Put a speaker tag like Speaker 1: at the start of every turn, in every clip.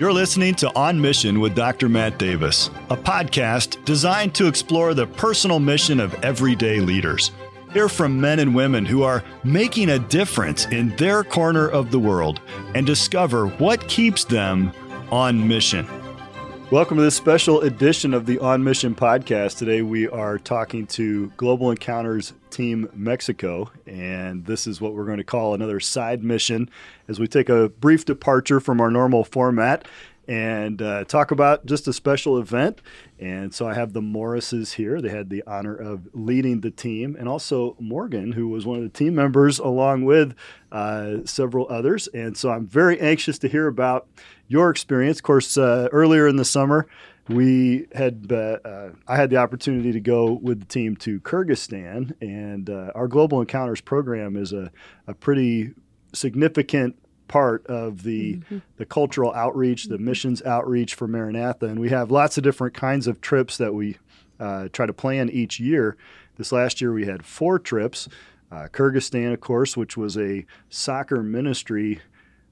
Speaker 1: You're listening to On Mission with Dr. Matt Davis, a podcast designed to explore the personal mission of everyday leaders. Hear from men and women who are making a difference in their corner of the world and discover what keeps them on mission. Welcome to this special edition of the On Mission podcast. Today we are talking to Global Encounters Team Mexico, and this is what we're going to call another side mission as we take a brief departure from our normal format and uh, talk about just a special event. And so I have the Morrises here. They had the honor of leading the team, and also Morgan, who was one of the team members, along with uh, several others. And so I'm very anxious to hear about your experience. Of course, uh, earlier in the summer, we had uh, uh, I had the opportunity to go with the team to Kyrgyzstan, and uh, our Global Encounters program is a, a pretty significant part of the mm-hmm. the cultural outreach, the missions outreach for Maranatha, and we have lots of different kinds of trips that we uh, try to plan each year. This last year we had four trips. Uh, Kyrgyzstan, of course, which was a soccer ministry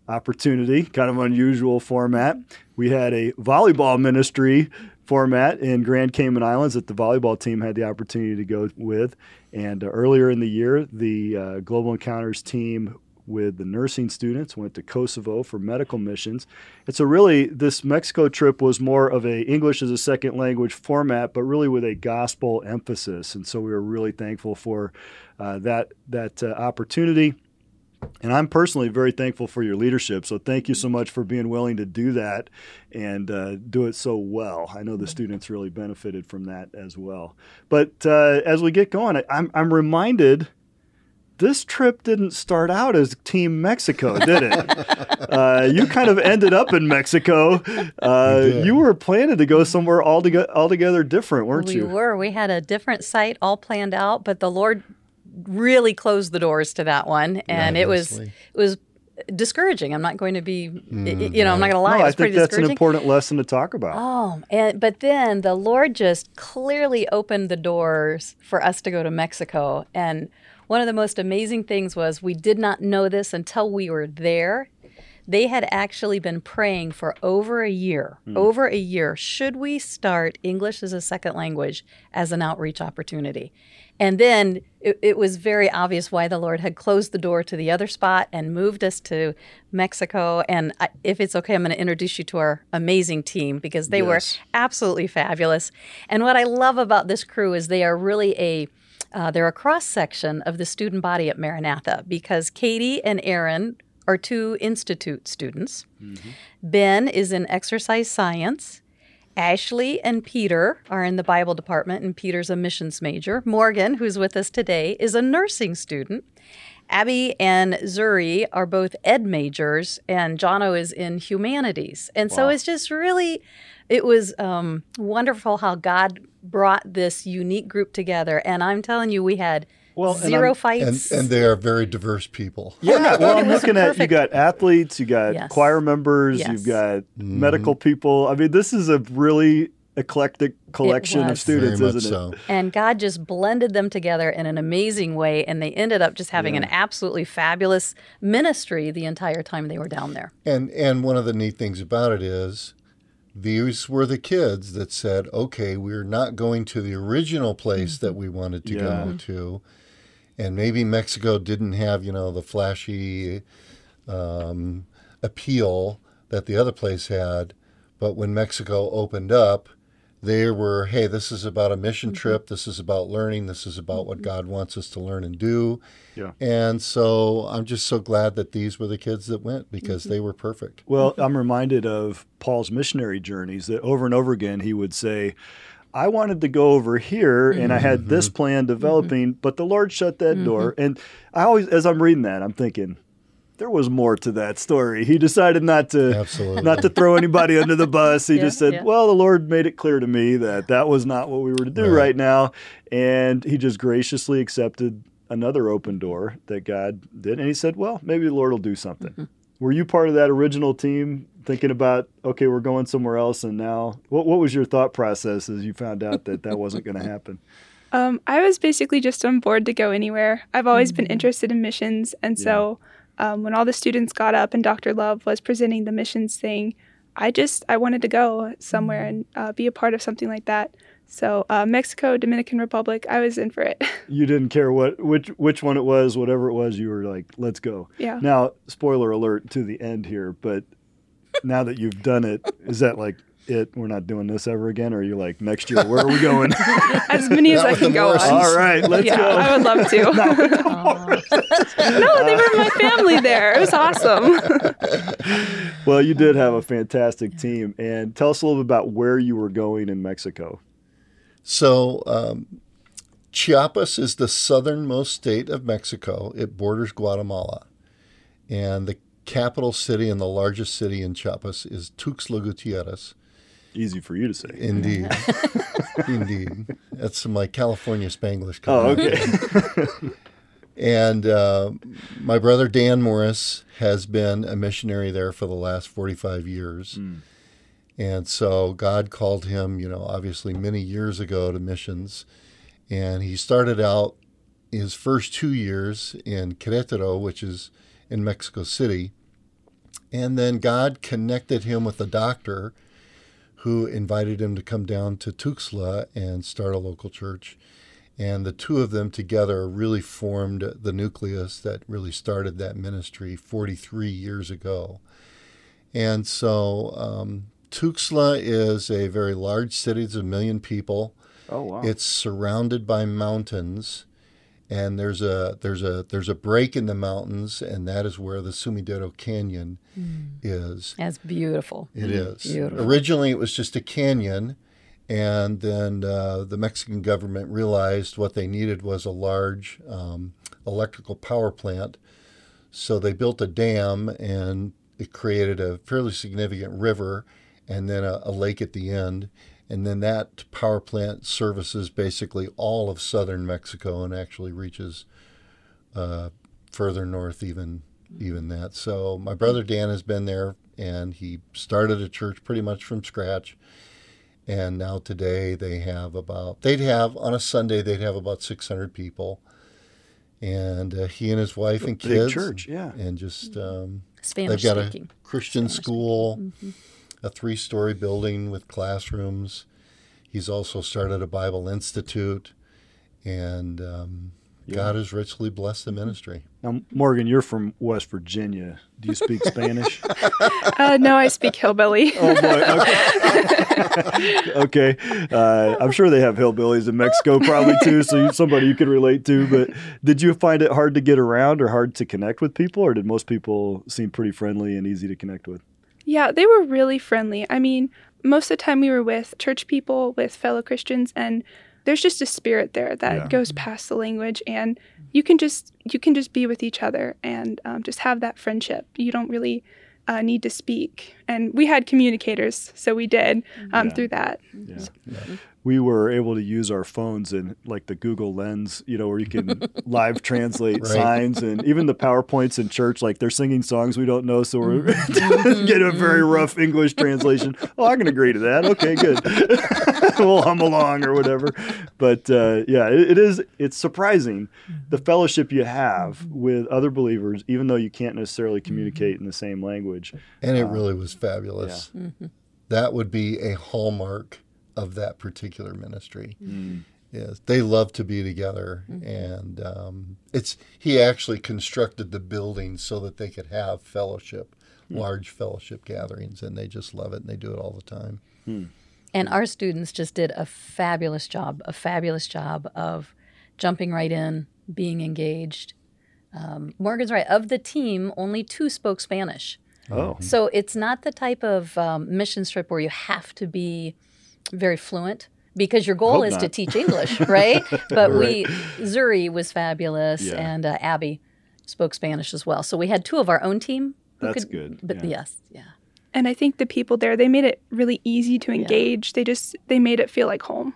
Speaker 1: opportunity, kind of unusual format. We had a volleyball ministry format in Grand Cayman Islands that the volleyball team had the opportunity to go with. And uh, earlier in the year, the uh, Global Encounters team with the nursing students, went to Kosovo for medical missions. And so really this Mexico trip was more of a English as a second language format, but really with a gospel emphasis. And so we were really thankful for uh, that, that uh, opportunity. And I'm personally very thankful for your leadership. So thank you so much for being willing to do that and uh, do it so well. I know the students really benefited from that as well. But uh, as we get going, I'm, I'm reminded this trip didn't start out as Team Mexico, did it? uh, you kind of ended up in Mexico. Uh, you were planning to go somewhere altogether, altogether different, weren't
Speaker 2: we
Speaker 1: you?
Speaker 2: We were. We had a different site all planned out, but the Lord really closed the doors to that one, and it was it was discouraging. I'm not going to be, mm, you know, I'm not going to lie.
Speaker 1: No, I think that's an important lesson to talk about.
Speaker 2: Oh, and but then the Lord just clearly opened the doors for us to go to Mexico, and one of the most amazing things was we did not know this until we were there. They had actually been praying for over a year, mm. over a year. Should we start English as a second language as an outreach opportunity? And then it, it, was very obvious why the Lord had closed the door to the other spot and moved us to Mexico. And I, if it's okay, I'm going to introduce you to our amazing team because they yes. were absolutely fabulous. And what I love about this crew is they are really a uh, they're a cross section of the student body at Maranatha because Katie and Aaron are two institute students. Mm-hmm. Ben is in exercise science. Ashley and Peter are in the Bible department, and Peter's a missions major. Morgan, who's with us today, is a nursing student. Abby and Zuri are both ed majors, and Jono is in humanities. And wow. so it's just really, it was um, wonderful how God brought this unique group together. And I'm telling you, we had well, zero fights.
Speaker 3: And, and, they are very diverse people.
Speaker 1: Yeah, well, I'm looking at you got athletes, you got yes. choir members, yes. you've got mm-hmm. medical people. I mean, this is a really eclectic collection of students, isn't it? So.
Speaker 2: And God just blended them together in an amazing way, and they ended up just having yeah. an absolutely fabulous ministry the entire time they were down there.
Speaker 3: And and one of the neat things about it is these were the kids that said, okay, we're not going to the original place that we wanted to yeah. go to. And maybe Mexico didn't have, you know, the flashy um, appeal that the other place had. But when Mexico opened up, they were, hey, this is about a mission mm-hmm. trip. This is about learning. This is about what mm-hmm. God wants us to learn and do. Yeah. And so I'm just so glad that these were the kids that went because mm-hmm. they were perfect.
Speaker 1: Well, I'm reminded of Paul's missionary journeys that over and over again he would say, I wanted to go over here and I had this mm-hmm. plan developing, mm-hmm. but the Lord shut that door. And I always, as I'm reading that, I'm thinking, there was more to that story. He decided not to Absolutely. not to throw anybody under the bus. He yeah, just said, yeah. "Well, the Lord made it clear to me that that was not what we were to do right. right now," and he just graciously accepted another open door that God did, and he said, "Well, maybe the Lord will do something." Mm-hmm. Were you part of that original team thinking about, okay, we're going somewhere else, and now what, what was your thought process as you found out that that wasn't going to happen?
Speaker 4: Um, I was basically just on board to go anywhere. I've always mm-hmm. been interested in missions, and yeah. so um, when all the students got up and Dr. Love was presenting the missions thing, I just I wanted to go somewhere and uh, be a part of something like that. So uh, Mexico, Dominican Republic, I was in for it.
Speaker 1: You didn't care what which which one it was, whatever it was. You were like, "Let's go."
Speaker 4: yeah.
Speaker 1: Now, spoiler alert to the end here, but now that you've done it, is that like it? We're not doing this ever again, or are you like next year? Where are we going?
Speaker 4: As many as I can go
Speaker 3: Morrisons.
Speaker 4: on.
Speaker 1: All right, let's
Speaker 4: yeah,
Speaker 1: go.
Speaker 4: I would love to. no, they were my family there. It was awesome.
Speaker 1: Well, you did have a fantastic team, and tell us a little bit about where you were going in Mexico.
Speaker 3: So, um, Chiapas is the southernmost state of Mexico. It borders Guatemala. And the capital city and the largest city in Chiapas is Tuxtla Gutierrez.
Speaker 1: Easy for you to say.
Speaker 3: Indeed. Indeed. That's my California Spanglish.
Speaker 1: Oh, okay.
Speaker 3: And uh, my brother Dan Morris has been a missionary there for the last 45 years. And so God called him, you know, obviously many years ago to missions. And he started out his first two years in Querétaro, which is in Mexico City. And then God connected him with a doctor who invited him to come down to Tuxtla and start a local church. And the two of them together really formed the nucleus that really started that ministry 43 years ago. And so um, Tuxtla is a very large city, it's a million people.
Speaker 1: Oh wow.
Speaker 3: It's surrounded by mountains, and there's a there's a there's a break in the mountains, and that is where the Sumidero Canyon is.
Speaker 2: That's beautiful.
Speaker 3: It is.
Speaker 2: Beautiful.
Speaker 3: Originally, it was just a canyon, and then uh, the Mexican government realized what they needed was a large um, electrical power plant. So they built a dam, and it created a fairly significant river, and then a, a lake at the end. And then that power plant services basically all of southern Mexico and actually reaches uh, further north even even that. So my brother Dan has been there and he started a church pretty much from scratch. And now today they have about they'd have on a Sunday they'd have about 600 people. And uh, he and his wife and kids.
Speaker 1: Big
Speaker 3: kids
Speaker 1: church, yeah.
Speaker 3: and just um,
Speaker 2: Spanish
Speaker 3: they've got
Speaker 2: speaking.
Speaker 3: a Christian school, a three-story building with classrooms. He's also started a Bible Institute, and um, God has richly blessed the ministry.
Speaker 1: Now, Morgan, you're from West Virginia. Do you speak Spanish?
Speaker 4: Uh, no, I speak hillbilly.
Speaker 1: oh boy. Okay. okay. Uh, I'm sure they have hillbillies in Mexico probably too, so you, somebody you could relate to. But did you find it hard to get around or hard to connect with people, or did most people seem pretty friendly and easy to connect with?
Speaker 4: Yeah, they were really friendly. I mean, most of the time we were with church people, with fellow Christians, and there's just a spirit there that
Speaker 1: Yeah.
Speaker 4: goes past the language, and you can just you can just be with each other and um, just have that friendship. You don't really uh, need to speak, and we had communicators, so we did um,
Speaker 1: Yeah.
Speaker 4: through that.
Speaker 1: Yeah. We were able to use our phones and like the Google Lens, you know, where you can live translate
Speaker 3: Right.
Speaker 1: signs and even the PowerPoints in church, like they're singing songs we don't know. So we're mm-hmm. get a very mm-hmm. rough English translation. Oh, I can agree to that. Okay, good. we'll hum along or whatever. But uh, yeah, it, it is, it's surprising the mm-hmm. fellowship you have with other believers, even though you can't necessarily communicate in the same language.
Speaker 3: And it um, really was fabulous. That would be a hallmark of that particular ministry. Yes, they love to be together, and um, it's he actually constructed the building so that they could have fellowship, large fellowship gatherings, and they just love it, and they do it all the time.
Speaker 2: And our students just did a fabulous job, a fabulous job of jumping right in, being engaged. Um, Morgan's right. Of the team, only two spoke Spanish.
Speaker 1: Oh,
Speaker 2: So it's not the type of um, mission trip where you have to be very fluent because your goal
Speaker 1: Hope
Speaker 2: is to teach English, right? But we, Zuri was fabulous,
Speaker 1: Yeah.
Speaker 2: and uh, Abby spoke Spanish as well. So we had two of our own team. who
Speaker 1: That's
Speaker 2: could-
Speaker 1: good,
Speaker 2: But
Speaker 1: yeah.
Speaker 2: yes, yeah.
Speaker 4: And I think the people there, they made it really easy to engage. They just they made it feel like home.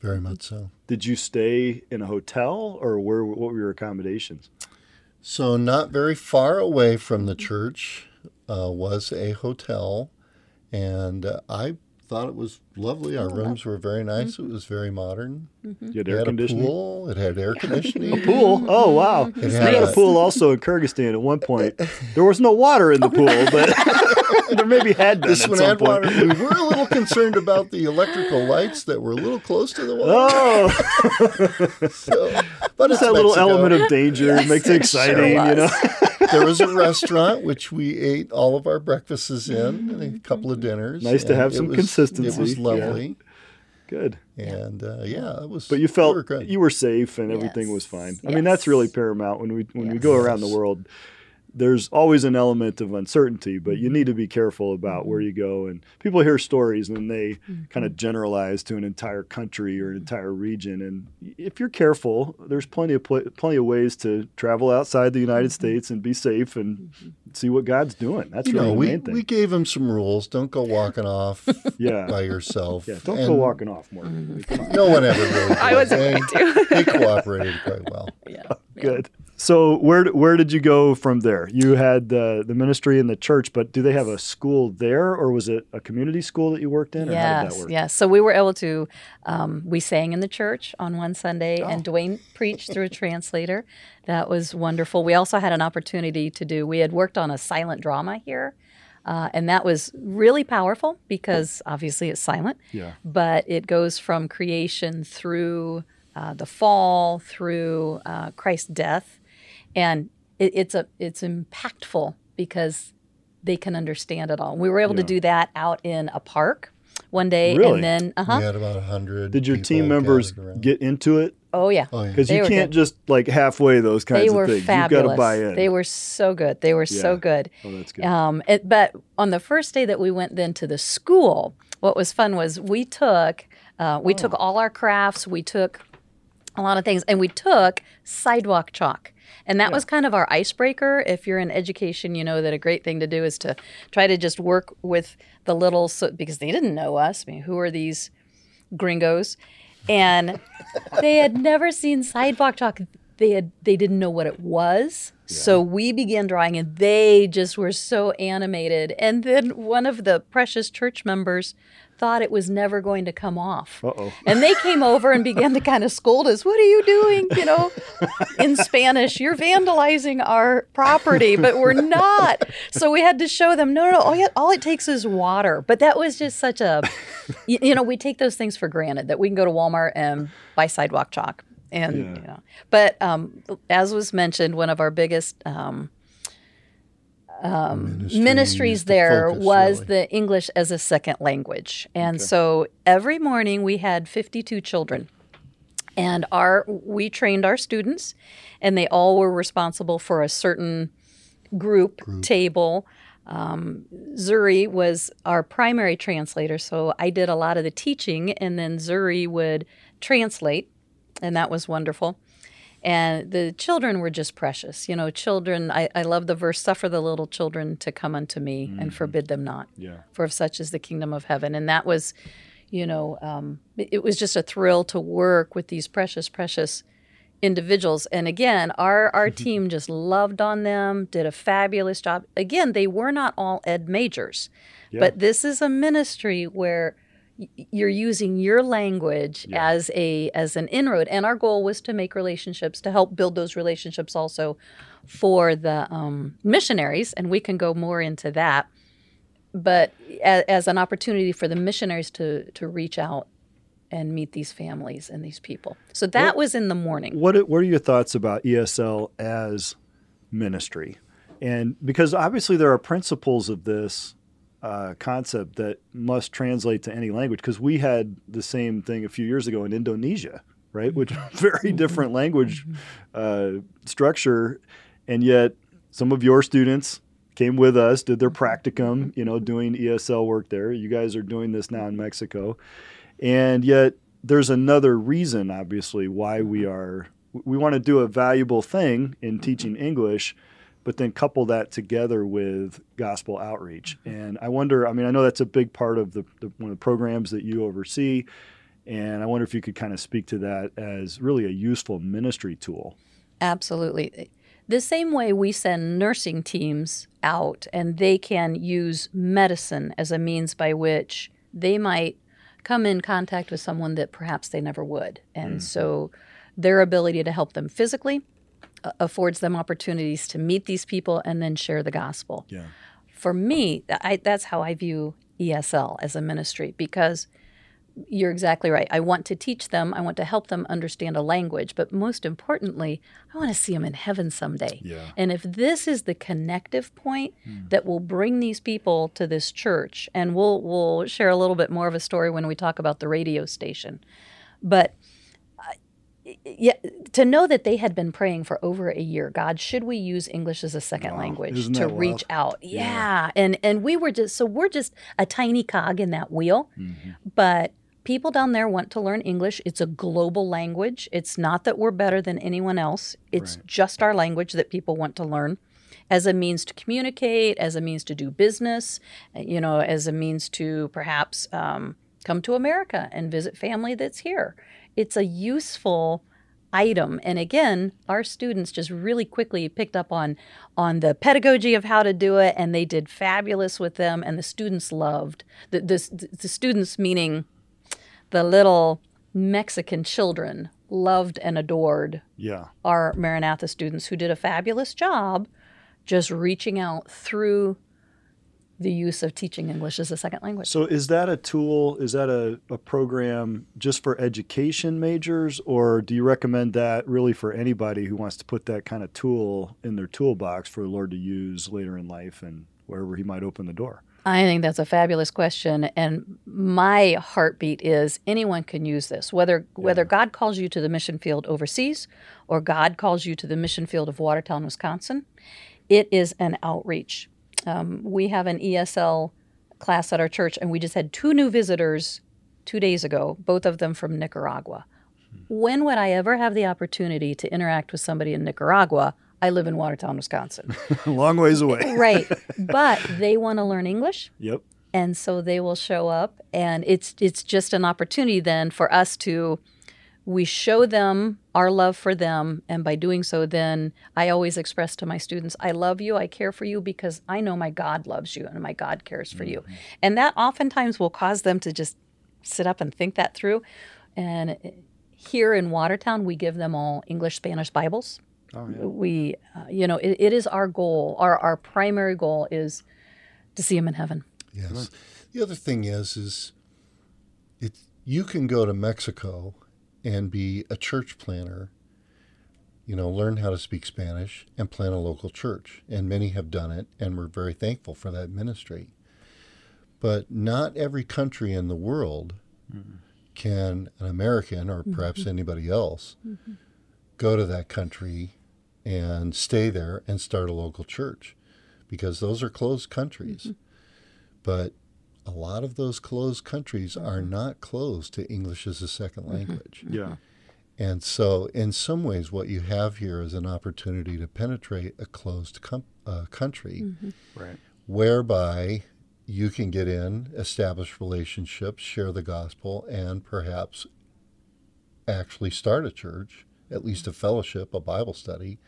Speaker 3: Very much so.
Speaker 1: did you stay in a hotel or where? What were your accommodations?
Speaker 3: So, not very far away from the church uh, was a hotel, and uh, I thought it was lovely. Our oh, rooms were very nice. Mm-hmm. It was very modern. Mm-hmm.
Speaker 1: You had
Speaker 3: It
Speaker 1: air
Speaker 3: had a pool. It had air conditioning.
Speaker 1: A pool? Oh wow!
Speaker 3: It
Speaker 1: We
Speaker 3: had
Speaker 1: had a
Speaker 3: a-
Speaker 1: pool also in Kyrgyzstan at one point. There was no water in the pool, but there maybe had been
Speaker 3: This
Speaker 1: at
Speaker 3: one
Speaker 1: some
Speaker 3: had
Speaker 1: point.
Speaker 3: water. We were a little concerned about the electrical lights that were a little close to the water.
Speaker 1: Oh,
Speaker 3: So, but it's
Speaker 1: that little element of danger makes it
Speaker 2: it
Speaker 1: exciting,
Speaker 2: sure
Speaker 1: you know.
Speaker 3: there was a restaurant which we ate all of our breakfasts in and a couple of dinners.
Speaker 1: Nice to have some
Speaker 3: was-
Speaker 1: consistency,
Speaker 3: It was
Speaker 1: yeah.
Speaker 3: lovely,
Speaker 1: Good.
Speaker 3: and uh, yeah, it was.
Speaker 1: But you
Speaker 3: we
Speaker 1: felt
Speaker 3: were
Speaker 1: you were safe and everything was
Speaker 2: Yes.
Speaker 1: fine. I mean, that's really paramount when we when we go around the world. There's always an element of uncertainty, but you need to be careful about
Speaker 2: Mm-hmm.
Speaker 1: where you go. And people hear stories and they kind
Speaker 2: Mm-hmm.
Speaker 1: of generalize to an entire country or an entire region. And if you're careful, there's plenty of pl- plenty of ways to travel outside the United
Speaker 2: Mm-hmm.
Speaker 1: States and be safe and see what God's doing. That's
Speaker 3: you
Speaker 1: really
Speaker 3: know,
Speaker 1: the
Speaker 3: we,
Speaker 1: main thing.
Speaker 3: we gave him some rules. Don't go walking off
Speaker 1: yeah,
Speaker 3: by yourself.
Speaker 1: yeah. Don't
Speaker 3: And
Speaker 1: go walking off, more.
Speaker 2: Mm-hmm.
Speaker 3: No one ever really.
Speaker 4: I wasn't
Speaker 3: They-
Speaker 4: going to.
Speaker 3: They cooperated quite well.
Speaker 2: Yeah.
Speaker 1: Good. So where where did you go from there? You had the the ministry in the church, but do they have a school there, or was it a community school that you worked in, or how did that
Speaker 2: Yes,
Speaker 1: work?
Speaker 2: yes. So we were able to, um, we sang in the church on one Sunday, and
Speaker 1: Oh.
Speaker 2: Dwayne preached through a translator. That was wonderful. We also had an opportunity to do, we had worked on a silent drama here. Uh, and that was really powerful because obviously it's silent,
Speaker 1: Yeah.
Speaker 2: but it goes from creation through uh, the fall, through uh, Christ's death, and it, it's a it's impactful because they can understand it all. We were able to do that out in a park one day,
Speaker 1: Really?
Speaker 2: and then uh huh.
Speaker 3: We had about a hundred.
Speaker 1: Did your team members get into it?
Speaker 2: Oh yeah,
Speaker 3: Oh yeah.
Speaker 1: Because you can't
Speaker 2: good.
Speaker 1: just like halfway those kinds
Speaker 2: they
Speaker 1: of
Speaker 2: were
Speaker 1: things.
Speaker 2: fabulous.
Speaker 1: You've got to buy in.
Speaker 2: They were so good. They were
Speaker 1: Yeah.
Speaker 2: so good.
Speaker 1: oh, that's good.
Speaker 2: Um, it, but on the first day that we went then to the school, what was fun was we took uh, we
Speaker 1: Oh.
Speaker 2: took all our crafts, we took a lot of things, and we took sidewalk chalk. And that was kind of our icebreaker. If you're in education, you know that a great thing to do is to try to just work with the little, so, because they didn't know us. I mean, who are these gringos? And they had never seen sidewalk chalk. They had they didn't know what it was. So we began drawing and they just were so animated. And then one of the precious church members thought it was never going to come off.
Speaker 1: Uh-oh.
Speaker 2: And they came over and began to kind of scold us. What are you doing? You know, in Spanish, you're vandalizing our property, but we're not. So we had to show them, no, no, all, you, all it takes is water. But that was just such a, you, you know, we take those things for granted that we can go to Walmart and buy sidewalk chalk. And,
Speaker 1: Yeah.
Speaker 2: you know, but um, as was mentioned, one of our biggest um,
Speaker 3: Ministry
Speaker 2: ministries
Speaker 3: is the
Speaker 2: there
Speaker 3: focus,
Speaker 2: was
Speaker 3: really.
Speaker 2: the English as a second language. And so every morning we had 52 children. And our we trained our students and they all were responsible for a certain group, table. Um, Zuri was our primary translator, so I did a lot of the teaching, and then Zuri would translate, and that was wonderful. And the children were just precious. You know, children, I, I love the verse, suffer the little children to come unto me and forbid them not.
Speaker 1: Yeah.
Speaker 2: For of such is the kingdom of heaven. And that was, you know, um, it, was just a thrill to work with these precious, precious individuals. And again, our, our team just loved on them, did a fabulous job. Again, they were not all ed majors, but this is a ministry where you're using your language as a as an inroad. And our goal was to make relationships to help build those relationships also for the um, missionaries and we can go more into that. But as, as an opportunity for the missionaries to to reach out and meet these families and these people. So that was in the morning.
Speaker 1: What what are your thoughts about ESL as ministry? And because obviously there are principles of this uh, concept that must translate to any language. Because we had the same thing a few years ago in Indonesia, right? Which very different language uh, structure, and yet some of your students came with us, did their practicum, you know, doing ESL work there. You guys are doing this now in Mexico. And yet there's another reason, obviously, why we are we want to do a valuable thing in teaching English, but then couple that together with gospel outreach. Mm-hmm. And I wonder, I mean, I know that's a big part of the, the one of the programs that you oversee. And I wonder if you could kind of speak to that as really a useful ministry tool.
Speaker 2: Absolutely. The same way we send nursing teams out and they can use medicine as a means by which they might come in contact with someone that perhaps they never would. And mm-hmm. so their ability to help them physically affords them opportunities to meet these people and then share the gospel.
Speaker 1: Yeah.
Speaker 2: for me, I, that's how I view ESL as a ministry because you're exactly right. I want to teach them, I want to help them understand a language, but most importantly, I want to see them in heaven someday.
Speaker 1: Yeah.
Speaker 2: And if this is the connective point hmm. that will bring these people to this church, and we'll we'll share a little bit more of a story when we talk about the radio station. But yeah, to know that they had been praying for over a year, God, should we use English as a second
Speaker 1: Wow.
Speaker 2: language to reach out? Yeah. And and we were just so we're just a tiny cog in that wheel.
Speaker 1: Mm-hmm.
Speaker 2: But people down there want to learn English. It's a global language. It's not that we're better than anyone else. It's
Speaker 1: Right.
Speaker 2: just our language that people want to learn as a means to communicate, as a means to do business, you know, as a means to perhaps um, come to America and visit family that's here. It's a useful item and again our students just really quickly picked up on on the pedagogy of how to do it and they did fabulous with them and the students loved the the, the students meaning the little mexican children loved and adored
Speaker 1: Yeah.
Speaker 2: our Maranatha students who did a fabulous job just reaching out through the use of teaching English as a second language.
Speaker 1: So is that a tool? Is that a, a program just for education majors, or do you recommend that really for anybody who wants to put that kind of tool in their toolbox for the Lord to use later in life and wherever He might open the door?
Speaker 2: I think that's a fabulous question, and my heartbeat is anyone can use this. Whether whether God calls you to the mission field overseas, or God calls you to the mission field of Watertown, Wisconsin, it is an outreach. Um, we have an ESL class at our church, and we just had two new visitors two days ago, both of them from Nicaragua. When would I ever have the opportunity to interact with somebody in Nicaragua? I live in Watertown, Wisconsin.
Speaker 1: Long ways away.
Speaker 2: right. But they want to learn English
Speaker 1: Yep.
Speaker 2: and so they will show up and it's it's just an opportunity then for us to we show them our love for them and by doing so then i always express to my students i love you i care for you because i know my god loves you and my god cares for you. And that oftentimes will cause them to just sit up and think that through. And here in watertown we give them all english spanish bibles.
Speaker 1: Oh yeah.
Speaker 2: we uh, you know it, it is our goal our our primary goal is to see them in heaven.
Speaker 3: Yes. The other thing is, is it you can go to Mexico and be a church planner. You know, learn how to speak Spanish and plan a local church, and many have done it, and we're very thankful for that ministry. But not every country in the world mm-hmm. can an American or mm-hmm. perhaps anybody else mm-hmm. go to that country and stay there and start a local church because those are closed countries. But a lot of those closed countries are mm-hmm. not closed to English as a second mm-hmm. language.
Speaker 1: Yeah.
Speaker 3: And so, in some ways, what you have here is an opportunity to penetrate a closed com- uh, country mm-hmm.
Speaker 1: Right.
Speaker 3: whereby you can get in, establish relationships, share the gospel, and perhaps actually start a church, at least a fellowship, a Bible study,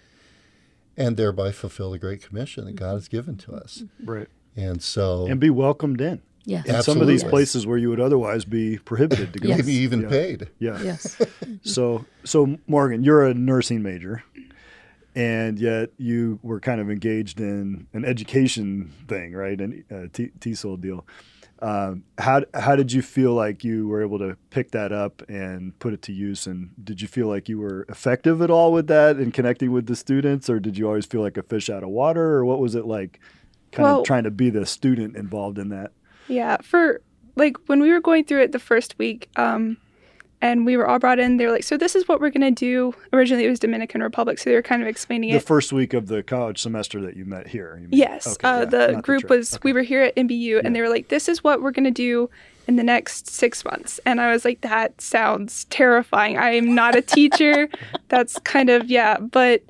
Speaker 3: and thereby fulfill the Great Commission that God has given to us.
Speaker 1: Right.
Speaker 3: And so,
Speaker 1: And be welcomed in.
Speaker 2: Yes
Speaker 1: In some of these places where you would otherwise be prohibited to go.
Speaker 2: Yes.
Speaker 3: maybe even
Speaker 1: Yeah.
Speaker 3: paid.
Speaker 1: Yeah.
Speaker 2: yes
Speaker 1: So, so Morgan, you're a nursing major, and yet you were kind of engaged in an education thing, right? An uh, T- TESOL deal. Um, how how did you feel like you were able to pick that up and put it to use? And did you feel like you were effective at all with that and connecting with the students, or did you always feel like a fish out of water, or what was it like? Kind
Speaker 4: Well-
Speaker 1: of trying to be the student involved in that.
Speaker 4: Yeah, for like when we were going through it the first week, um, and we were all brought in, they were like, "So this is what we're gonna do." Originally, it was Dominican Republic, so they were kind of explaining it.
Speaker 1: The first week of the college semester that you met here. you?
Speaker 4: Yes,
Speaker 1: Okay,
Speaker 4: uh,
Speaker 1: yeah,
Speaker 4: the group
Speaker 1: trip.
Speaker 4: was.
Speaker 1: Okay.
Speaker 4: We were here at MBU,
Speaker 1: Yeah.
Speaker 4: and they were like, "This is what we're gonna do in the next six months." And I was like, "That sounds terrifying. I am not a teacher. That's kind of yeah." But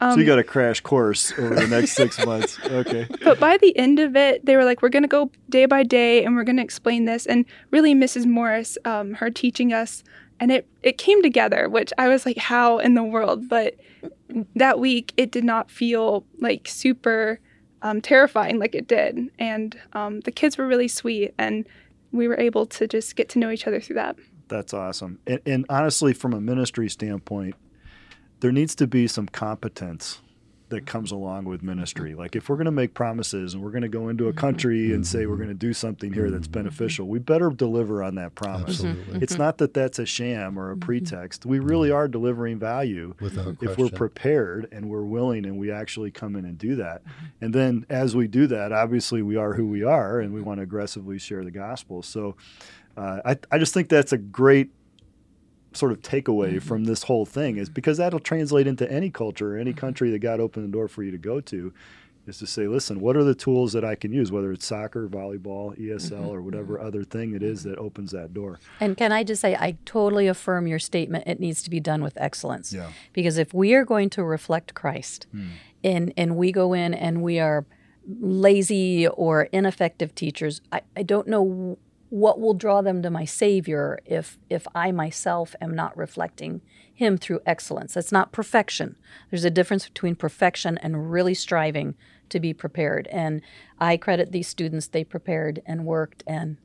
Speaker 1: so
Speaker 4: um,
Speaker 1: you got a crash course over the next six months. Okay.
Speaker 4: but by the end of it, they were like, "We're gonna go day by day, and we're gonna explain this." And really, Mrs. Morris, um, her teaching us, and it it came together, which I was like, "How in the world?" But that week, it did not feel like super um, terrifying like it did, and um, the kids were really sweet, and we were able to just get to know each other through that.
Speaker 1: That's awesome. And, and honestly, from a ministry standpoint, there needs to be some competence that comes along with ministry. Like if we're going to make promises and we're going to go into a country and say we're going to do something here that's beneficial, we better deliver on that promise.
Speaker 3: Absolutely.
Speaker 1: It's mm-hmm. not that that's a sham or a mm-hmm. pretext. We really are delivering value
Speaker 3: Without
Speaker 1: if we're prepared and we're willing and we actually come in and do that. Mm-hmm. And then as we do that, obviously we are who we are and we want to aggressively share the gospel. So uh, I, I just think that's a great sort of takeaway mm-hmm. from this whole thing is because that'll translate into any culture, any mm-hmm. country that God opened the door for you to go to, is to say, listen, what are the tools that I can use, whether it's soccer, volleyball, ESL, mm-hmm. or whatever other thing it is that opens that door.
Speaker 2: And can I just say, I totally affirm your statement. It needs to be done with excellence.
Speaker 1: Yeah.
Speaker 2: Because if we are going to reflect Christ mm. and, and we go in and we are lazy or ineffective teachers, I, I don't know what will draw them to my Savior if, if I myself am not reflecting Him through excellence. that's not perfection. There's a difference between perfection and really striving to be prepared. And I credit these students, they prepared and worked and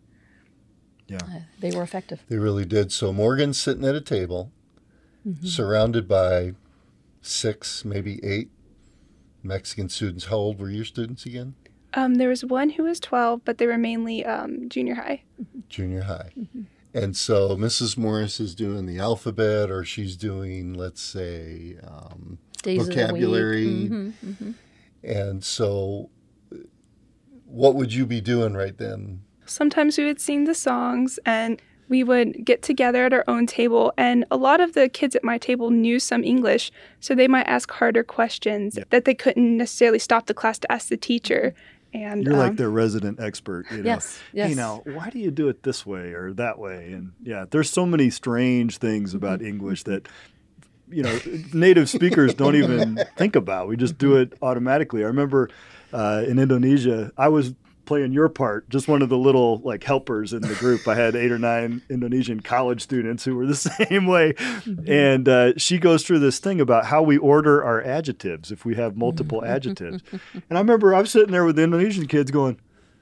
Speaker 1: Yeah.
Speaker 2: Uh, they were effective.
Speaker 3: They really did. So Morgan's sitting at a table, mm-hmm. surrounded by six, maybe eight Mexican students. How old were your students again?
Speaker 4: Um, there was one who was 12, but they were mainly um, junior high.
Speaker 3: Junior high. And so Mrs. Morris is doing the alphabet, or she's doing, let's say, um,
Speaker 2: Days of the week.
Speaker 3: vocabulary.
Speaker 2: Mhm.
Speaker 3: And so, what would you be doing right then?
Speaker 4: Sometimes we would sing the songs and we would get together at our own table. And a lot of the kids at my table knew some English, so they might ask harder questions
Speaker 1: Yeah.
Speaker 4: that they couldn't necessarily stop the class to ask the teacher. And
Speaker 1: You're
Speaker 4: um,
Speaker 1: like their resident expert. You know?
Speaker 2: Yes, yes.
Speaker 1: Hey, now, why do you do it this way or that way? And yeah, there's so many strange things about English that, you know, native speakers don't even think about. We just do it automatically. I remember uh, in Indonesia, I was playing your part, just one of the little like helpers in the group. I had eight or nine Indonesian college students who were the same way. And uh, she goes through this thing about how we order our adjectives if we have multiple adjectives. And I remember I'm sitting there with the Indonesian kids going,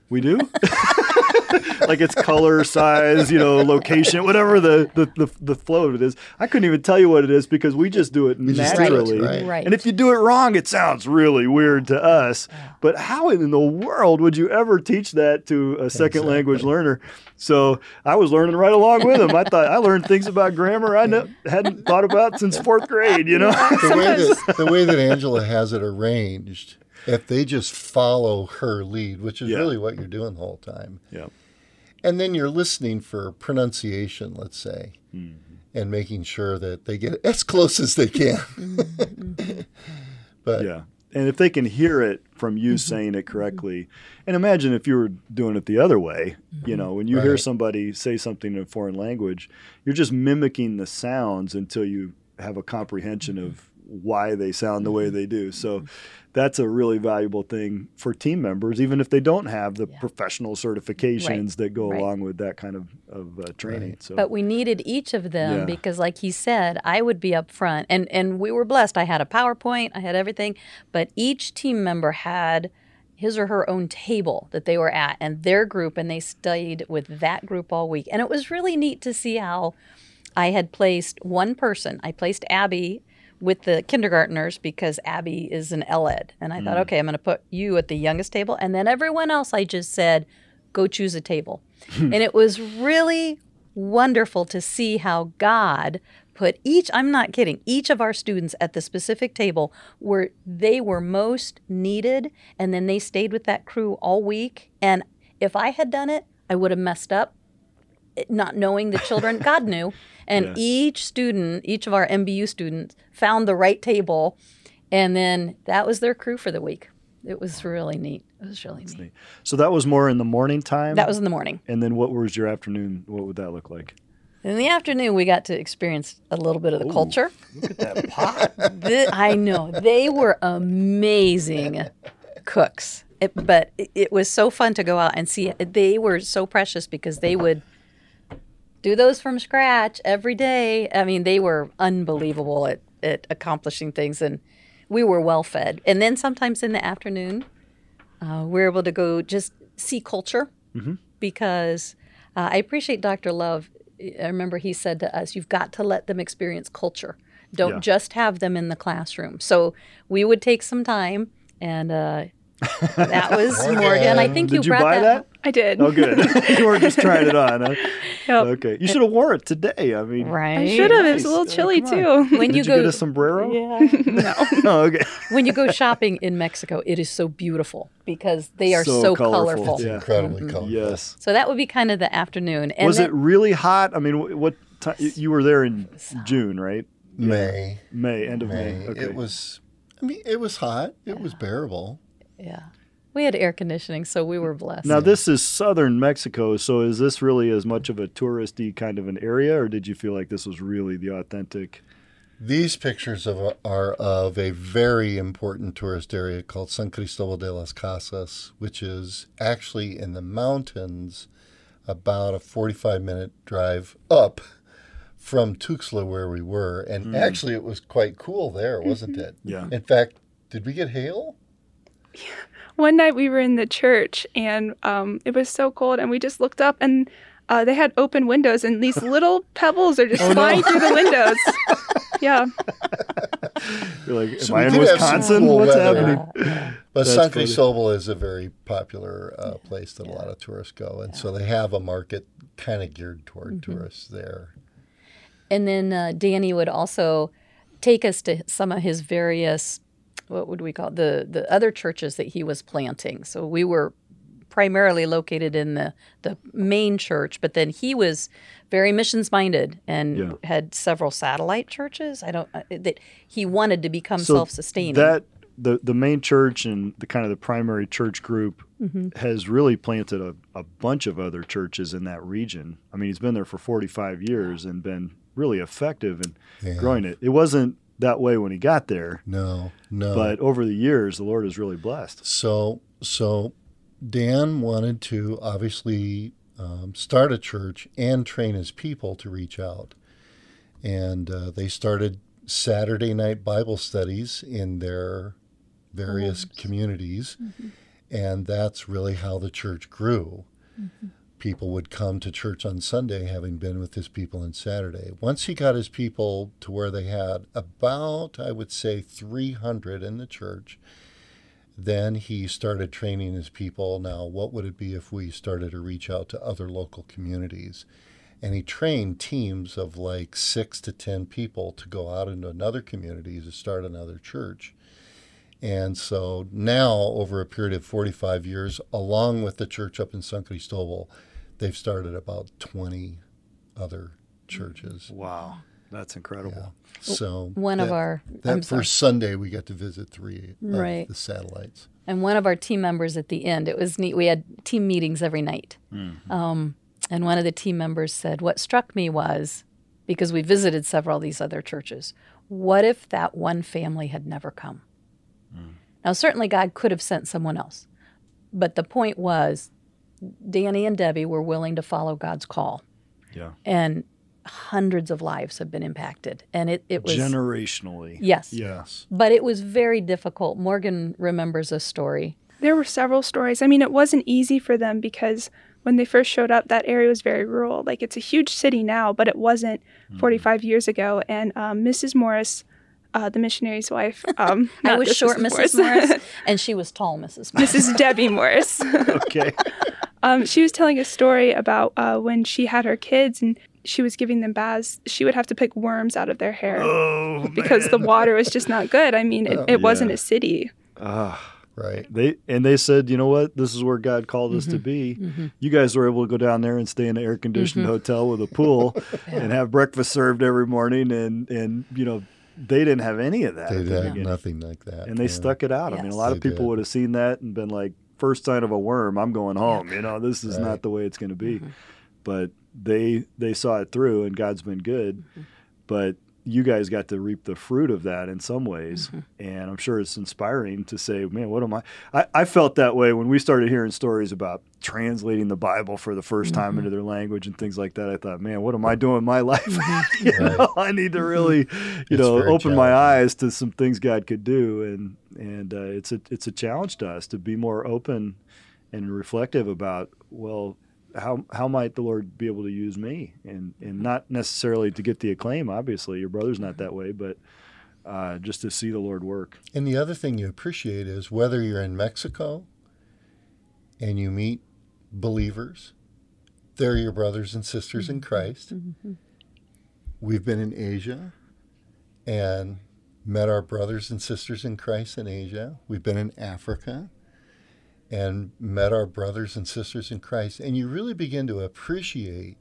Speaker 1: we do? like it's color, size, you know, location, whatever the, the, the, the flow of it is. I couldn't even tell you what it is because we just do it
Speaker 3: just do it,
Speaker 1: naturally.
Speaker 3: right.
Speaker 2: Right.
Speaker 1: And if you do it wrong, it sounds really weird to us. But how in the world would you ever teach that to a second language learner? So I was learning right along with them. I thought I learned things about grammar I ne- hadn't thought about since fourth grade, you know?
Speaker 3: The way that the way that Angela has it arranged, if they just follow her lead, which is
Speaker 1: Yeah.
Speaker 3: really what you're doing the whole time,
Speaker 1: yeah.
Speaker 3: and then you're listening for pronunciation, let's say, mm-hmm. and making sure that they get as close as they can. Mm-hmm. Mm-hmm. but
Speaker 1: Yeah. And if they can hear it from you saying it correctly, and imagine if you were doing it the other way, you know, when you hear somebody say something in a foreign language, you're just mimicking the sounds until you have a comprehension of why they sound the way they do. So that's a really valuable thing for team members, even if they don't have the professional certifications that go
Speaker 2: Right.
Speaker 1: along with that kind of, of uh, training. So
Speaker 2: But we needed each of them
Speaker 1: Yeah.
Speaker 2: because, like he said, I would be up front, and and we were blessed. I had a PowerPoint, I had everything, but each team member had his or her own table that they were at and their group, and they studied with that group all week. And it was really neat to see how I had placed one person. I placed Abby with the kindergartners because Abby is an LED. And I thought, mm. okay, I'm going to put you at the youngest table. And then everyone else, I just said, go choose a table. and it was really wonderful to see how God put each, I'm not kidding, each of our students at the specific table where they were most needed. And then they stayed with that crew all week. And if I had done it, I would have messed up not knowing the children. God knew. And
Speaker 1: Yeah.
Speaker 2: each student, each of our MBU students, found the right table. And then that was their crew for the week. It was really neat. It was really neat.
Speaker 1: so that was more in the morning time.
Speaker 2: That was in the morning.
Speaker 1: and then what was your afternoon? What would that look like?
Speaker 2: In the afternoon, we got to experience a little bit of the culture.
Speaker 1: Look at that pot.
Speaker 2: The- I know they were amazing cooks, it, but it, it was so fun to go out and see. They were so precious because they would do those from scratch every day. I mean, they were unbelievable at, at accomplishing things, and we were well fed. And then sometimes in the afternoon, uh, we were able to go just see culture because uh, I appreciate Dr. Love. I remember he said to us, "You've got to let them experience culture." Don't
Speaker 1: Yeah.
Speaker 2: just have them in the classroom. So we would take some time, and uh, that was
Speaker 3: Morgan.
Speaker 2: Morgan. I think
Speaker 1: Did you
Speaker 2: brought
Speaker 1: buy that?
Speaker 4: I did.
Speaker 1: Oh, good. you were just trying it on. Huh?
Speaker 4: Yep.
Speaker 1: Okay. You should have wore it today. I mean,
Speaker 2: Right.
Speaker 4: I should have. It was a little
Speaker 1: Oh,
Speaker 4: chilly
Speaker 1: come
Speaker 4: too.
Speaker 2: When
Speaker 1: Did
Speaker 2: you
Speaker 1: you,
Speaker 2: go,
Speaker 1: get a sombrero?
Speaker 2: yeah.
Speaker 4: no.
Speaker 1: Oh, okay.
Speaker 2: when you go shopping in Mexico, it is so beautiful because they are
Speaker 1: So
Speaker 2: so,
Speaker 1: colorful.
Speaker 2: colorful.
Speaker 1: Yeah.
Speaker 3: Incredibly colorful.
Speaker 1: Yes.
Speaker 2: So that would be kind of the afternoon. And
Speaker 1: was
Speaker 2: then-
Speaker 1: it really hot? I mean, what time? You were there in June, right?
Speaker 3: May.
Speaker 1: May, end of May.
Speaker 3: May.
Speaker 1: Okay.
Speaker 3: It was. I mean, it was hot. It was bearable.
Speaker 2: Yeah. We had air conditioning, so we were blessed.
Speaker 1: Now this is southern Mexico, so is this really as much of a touristy kind of an area, or did you feel like this was really the authentic?
Speaker 3: These pictures of, are of a very important tourist area called San Cristobal de las Casas, which is actually in the mountains, about a 45 minute drive up from Tuxtla, where we were. And hmm. actually, it was quite cool there, wasn't mm-hmm. it?
Speaker 1: Yeah.
Speaker 3: In fact, did we get hail?
Speaker 4: One night we were in the church and um, it was so cold, and we just looked up and uh, they had open windows, and these little pebbles are just flying through the windows. yeah,
Speaker 1: You're like, am
Speaker 3: So
Speaker 1: I
Speaker 3: we
Speaker 1: in
Speaker 3: have some
Speaker 1: Wisconsin?
Speaker 3: cool
Speaker 1: What's
Speaker 3: weather.
Speaker 1: happening?
Speaker 3: But
Speaker 1: That's
Speaker 3: San. Cristobal is a very popular uh, place that a lot of tourists go. And so they have a market kind of geared toward tourists there.
Speaker 2: And then uh, Danny would also take us to some of his various, what would we call it? the the other churches that he was planting. So we were primarily located in the the main church, but then he was very missions minded and
Speaker 1: Yeah.
Speaker 2: had several satellite churches. I don't uh, that he wanted to become
Speaker 1: So
Speaker 2: self sustaining.
Speaker 1: That the the main church and the kind of the primary church group
Speaker 2: Mm-hmm.
Speaker 1: has really planted a, a bunch of other churches in that region. I mean, he's been there for 45 years and been really effective in
Speaker 3: Yeah.
Speaker 1: growing it. It wasn't that way when he got there,
Speaker 3: No, no.
Speaker 1: but over the years, the Lord has really blessed.
Speaker 3: So, so Dan wanted to obviously um, start a church and train his people to reach out. And uh, they started Saturday night Bible studies in their various communities. And that's really how the church grew. People would come to church on Sunday, having been with his people on Saturday. Once he got his people to where they had about, I would say, 300 in the church, then he started training his people. Now, what would it be if we started to reach out to other local communities? And he trained teams of like six to 10 people to go out into another community to start another church. And so now, over a period of 45 years, along with the church up in San Cristobal, they've started about 20 other churches.
Speaker 1: Wow, that's incredible.
Speaker 3: So
Speaker 2: one of our
Speaker 3: that
Speaker 2: I'm sorry.
Speaker 3: first Sunday we got to visit three of
Speaker 2: Right.
Speaker 3: the satellites.
Speaker 2: and one of our team members at the end. It was neat. We had team meetings every night, um, and one of the team members said, "What struck me was because we visited several of these other churches. What if that one family had never come? Now, certainly God could have sent someone else, but the point was, Danny and Debbie were willing to follow God's call,
Speaker 1: Yeah,
Speaker 2: and hundreds of lives have been impacted. And it, it was
Speaker 1: generationally.
Speaker 2: yes,
Speaker 1: Yes.
Speaker 2: but it was very difficult. Morgan remembers a story
Speaker 4: there were several stories. I mean, it wasn't easy for them because when they first showed up, that area was very rural. Like it's a huge city now, but it wasn't 45 years ago. And um, Mrs. Morris, uh, the missionary's wife, um,
Speaker 2: I was
Speaker 4: this
Speaker 2: short Mrs. Morris, and she was tall Mrs. Morris.
Speaker 4: Mrs. Debbie Morris.
Speaker 1: Okay.
Speaker 4: Um, she was telling a story about uh, when she had her kids and she was giving them baths. She would have to pick worms out of their hair
Speaker 1: oh,
Speaker 4: because the water was just not good. I mean, it, it wasn't a city.
Speaker 1: Ah.
Speaker 3: Right.
Speaker 1: They and they said, you know what, this is where God called us to be. You guys were able to go down there and stay in an air conditioned hotel with a pool and have breakfast served every morning, and and you know they didn't have any of that,
Speaker 3: They
Speaker 1: at the
Speaker 3: had nothing like that.
Speaker 1: and they
Speaker 3: yeah.
Speaker 1: stuck it out. I mean, a
Speaker 2: Yes.
Speaker 1: lot of people
Speaker 3: did.
Speaker 1: would have seen that and been like, first sign of a worm, I'm going home. You know, this is
Speaker 3: Right.
Speaker 1: not the way it's going to be. Mm-hmm. But they they saw it through, and God's been good. Mm-hmm. But you guys got to reap the fruit of that in some ways, mm-hmm. and I'm sure it's inspiring to say, man, what am I? I? I felt that way when we started hearing stories about translating the Bible for the 1st time mm-hmm. into their language and things like that. I thought, man, what am I doing in my life? Mm-hmm. you know, I need to really, you know, open my eyes to some things God could do, and and uh, it's a it's a challenge to us to be more open and reflective about well how how might the Lord be able to use me? And and mm-hmm. not necessarily to get the acclaim. Obviously, your brother's not that way, but uh, just to see the Lord work.
Speaker 3: And the other thing you appreciate is whether you're in Mexico and you meet believers, they're your brothers and sisters in mm-hmm. Christ. Mm-hmm. We've been in Asia and met our brothers and sisters in Christ in Asia. We've been in Africa and met our brothers and sisters in Christ. And you really begin to appreciate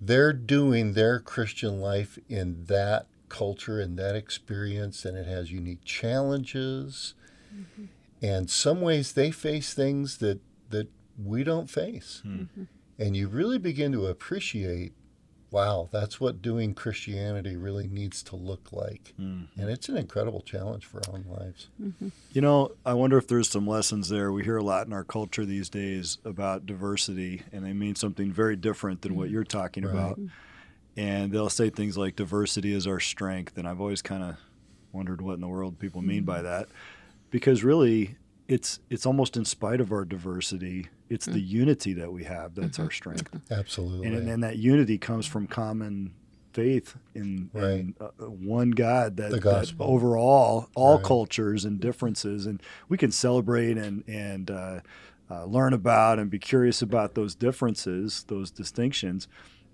Speaker 3: they're doing their Christian life in that culture and that experience, and it has unique challenges. Mm-hmm. And some ways they face things that, that we don't face. Hmm. Mm-hmm. And you really begin to appreciate wow, that's what doing Christianity really needs to look like. Mm-hmm. And it's an incredible challenge for our own lives. Mm-hmm.
Speaker 1: You know, I wonder if there's some lessons there. We hear a lot in our culture these days about diversity, and they mean something very different than what mm. you're talking
Speaker 3: Right.
Speaker 1: about. Mm-hmm. And they'll say things like diversity is our strength, and I've always kind of wondered what in the world people mean by that, because really, it's it's almost in spite of our diversity, it's the unity that we have that's our strength,
Speaker 3: Absolutely.
Speaker 1: and, and that unity comes from common faith in, in uh, one God that,
Speaker 3: The
Speaker 1: that overall all
Speaker 3: Right.
Speaker 1: cultures and differences, and we can celebrate and and uh, uh, learn about and be curious about those differences, those distinctions.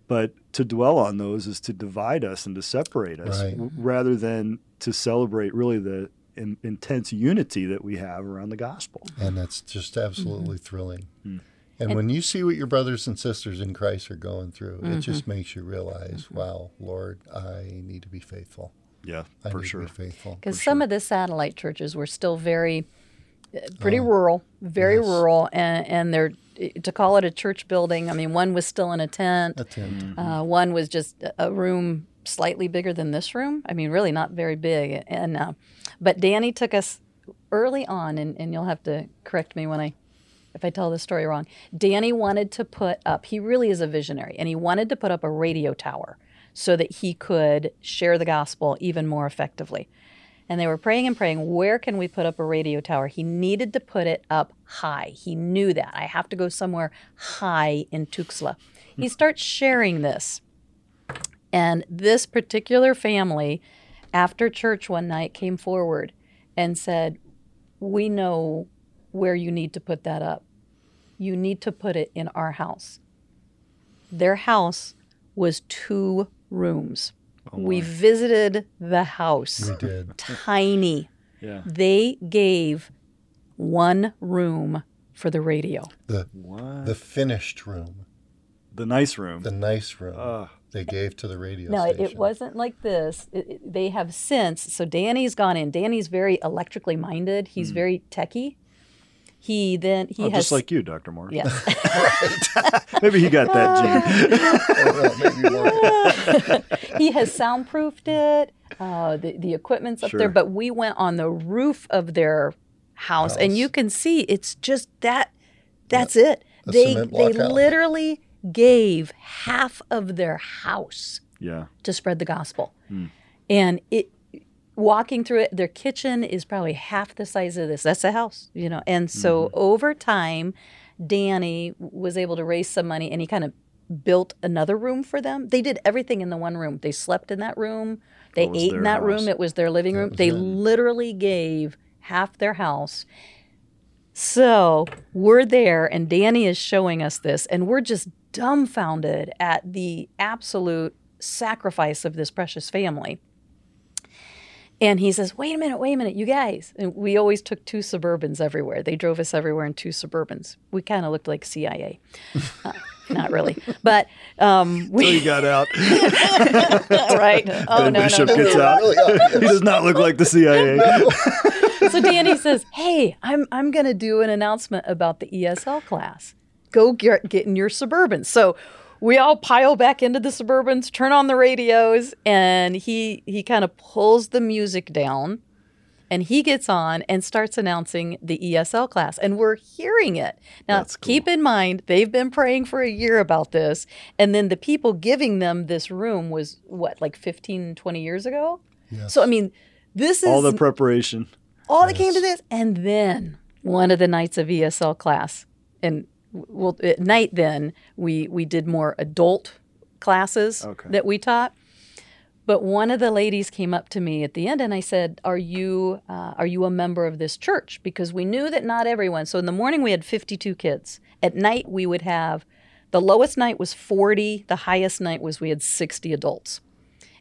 Speaker 1: But to dwell on those is to divide us and to separate us,
Speaker 3: Right.
Speaker 1: w- rather than to celebrate really the in, intense unity that we have around the gospel.
Speaker 3: And that's just absolutely thrilling.
Speaker 1: Mm.
Speaker 3: And,
Speaker 2: And-
Speaker 3: when you see what your brothers and sisters in Christ are going through, it just makes you realize, wow, Lord, I need to be faithful.
Speaker 1: Yeah,
Speaker 3: I
Speaker 1: for
Speaker 3: need
Speaker 1: sure.
Speaker 3: to be faithful.
Speaker 2: Because some of the satellite churches were still very, uh, pretty
Speaker 3: Oh,
Speaker 2: rural, very
Speaker 3: yes.
Speaker 2: rural, and, and they're to call it a church building. I mean, one was still in a tent.
Speaker 3: A tent.
Speaker 2: Uh, one was just a- a room slightly bigger than this room. I mean, really not very big. And uh, but Danny took us early on, and, and you'll have to correct me when I if I tell this story wrong. Danny wanted to put up. He really is a visionary, and he wanted to put up a radio tower so that he could share the gospel even more effectively. And they were praying and praying, where can we put up a radio tower? He needed to put it up high. He knew that. I have to go somewhere high in Tuxtla. He starts sharing this. And this particular family, after church one night, came forward and said, We know where you need to put that up. You need to put it in our house. Their house was two rooms. Oh, we visited the house
Speaker 3: We did.
Speaker 2: tiny.
Speaker 1: Yeah.
Speaker 2: They gave one room for the radio.
Speaker 3: The,
Speaker 1: What?
Speaker 3: the finished room,
Speaker 1: The nice room.
Speaker 3: the nice room,
Speaker 1: Ugh.
Speaker 3: They gave to the radio station.
Speaker 2: No,
Speaker 3: station.
Speaker 2: it wasn't like this. It, it- they have since. So Danny's gone in. Danny's very electrically minded. He's very techie. He then he.
Speaker 1: Oh,
Speaker 2: has
Speaker 1: just like you, Dr. Morris.
Speaker 2: yes.
Speaker 1: Maybe he got that gene.
Speaker 3: Well, maybe more.
Speaker 2: he has soundproofed it. Uh, the the equipment's up
Speaker 1: Sure.
Speaker 2: there, but we went on the roof of their house, and you can see it's just that. That's it.
Speaker 3: A
Speaker 2: They they
Speaker 3: block house.
Speaker 2: literally gave half of their house
Speaker 1: Yeah.
Speaker 2: to spread the gospel,
Speaker 1: Hmm.
Speaker 2: and it. Walking through it, their kitchen is probably half the size of this. That's a house, you know. And so
Speaker 1: Mm-hmm.
Speaker 2: over time, Danny was able to raise some money, and he kind of built another room for them. They did everything in the one room. They slept in that room. They ate in that
Speaker 1: house.
Speaker 2: room. It was their living room. They
Speaker 3: it.
Speaker 2: literally gave half their house. So we're there, and Danny is showing us this, and we're just dumbfounded at the absolute sacrifice of this precious family. And he says, Wait a minute, wait a minute, you guys. And we always took two Suburbans everywhere. They drove us everywhere in two Suburbans. We kind of looked like CIA. Uh, not really. But um, we,
Speaker 1: he got out.
Speaker 2: right. Oh,
Speaker 1: and
Speaker 2: no, no,
Speaker 1: Bishop
Speaker 2: no.
Speaker 1: gets out. He does not look like the CIA.
Speaker 2: so Danny says, "Hey, I'm I'm going to do an announcement about the ESL class. Go get get in your Suburbans." So we all pile back into the Suburbans, turn on the radios, and he he kind of pulls the music down, and he gets on and starts announcing the ESL class, and we're hearing it. Now,
Speaker 1: cool.
Speaker 2: keep in mind they've been praying for a year about this, and then the people giving them this room was what like 15, 20 years ago.
Speaker 3: Yes.
Speaker 2: So I mean, this is
Speaker 1: All the preparation.
Speaker 2: all that came to this and then one of the nights of esl class and well at night then we we did more adult classes
Speaker 1: Okay.
Speaker 2: that we taught. But one of the ladies came up to me at the end, and I said, "Are you uh, are you a member of this church?" Because we knew that not everyone. So in the morning we had 52 kids. At night we would have the lowest night was 40. The highest night was we had 60 adults.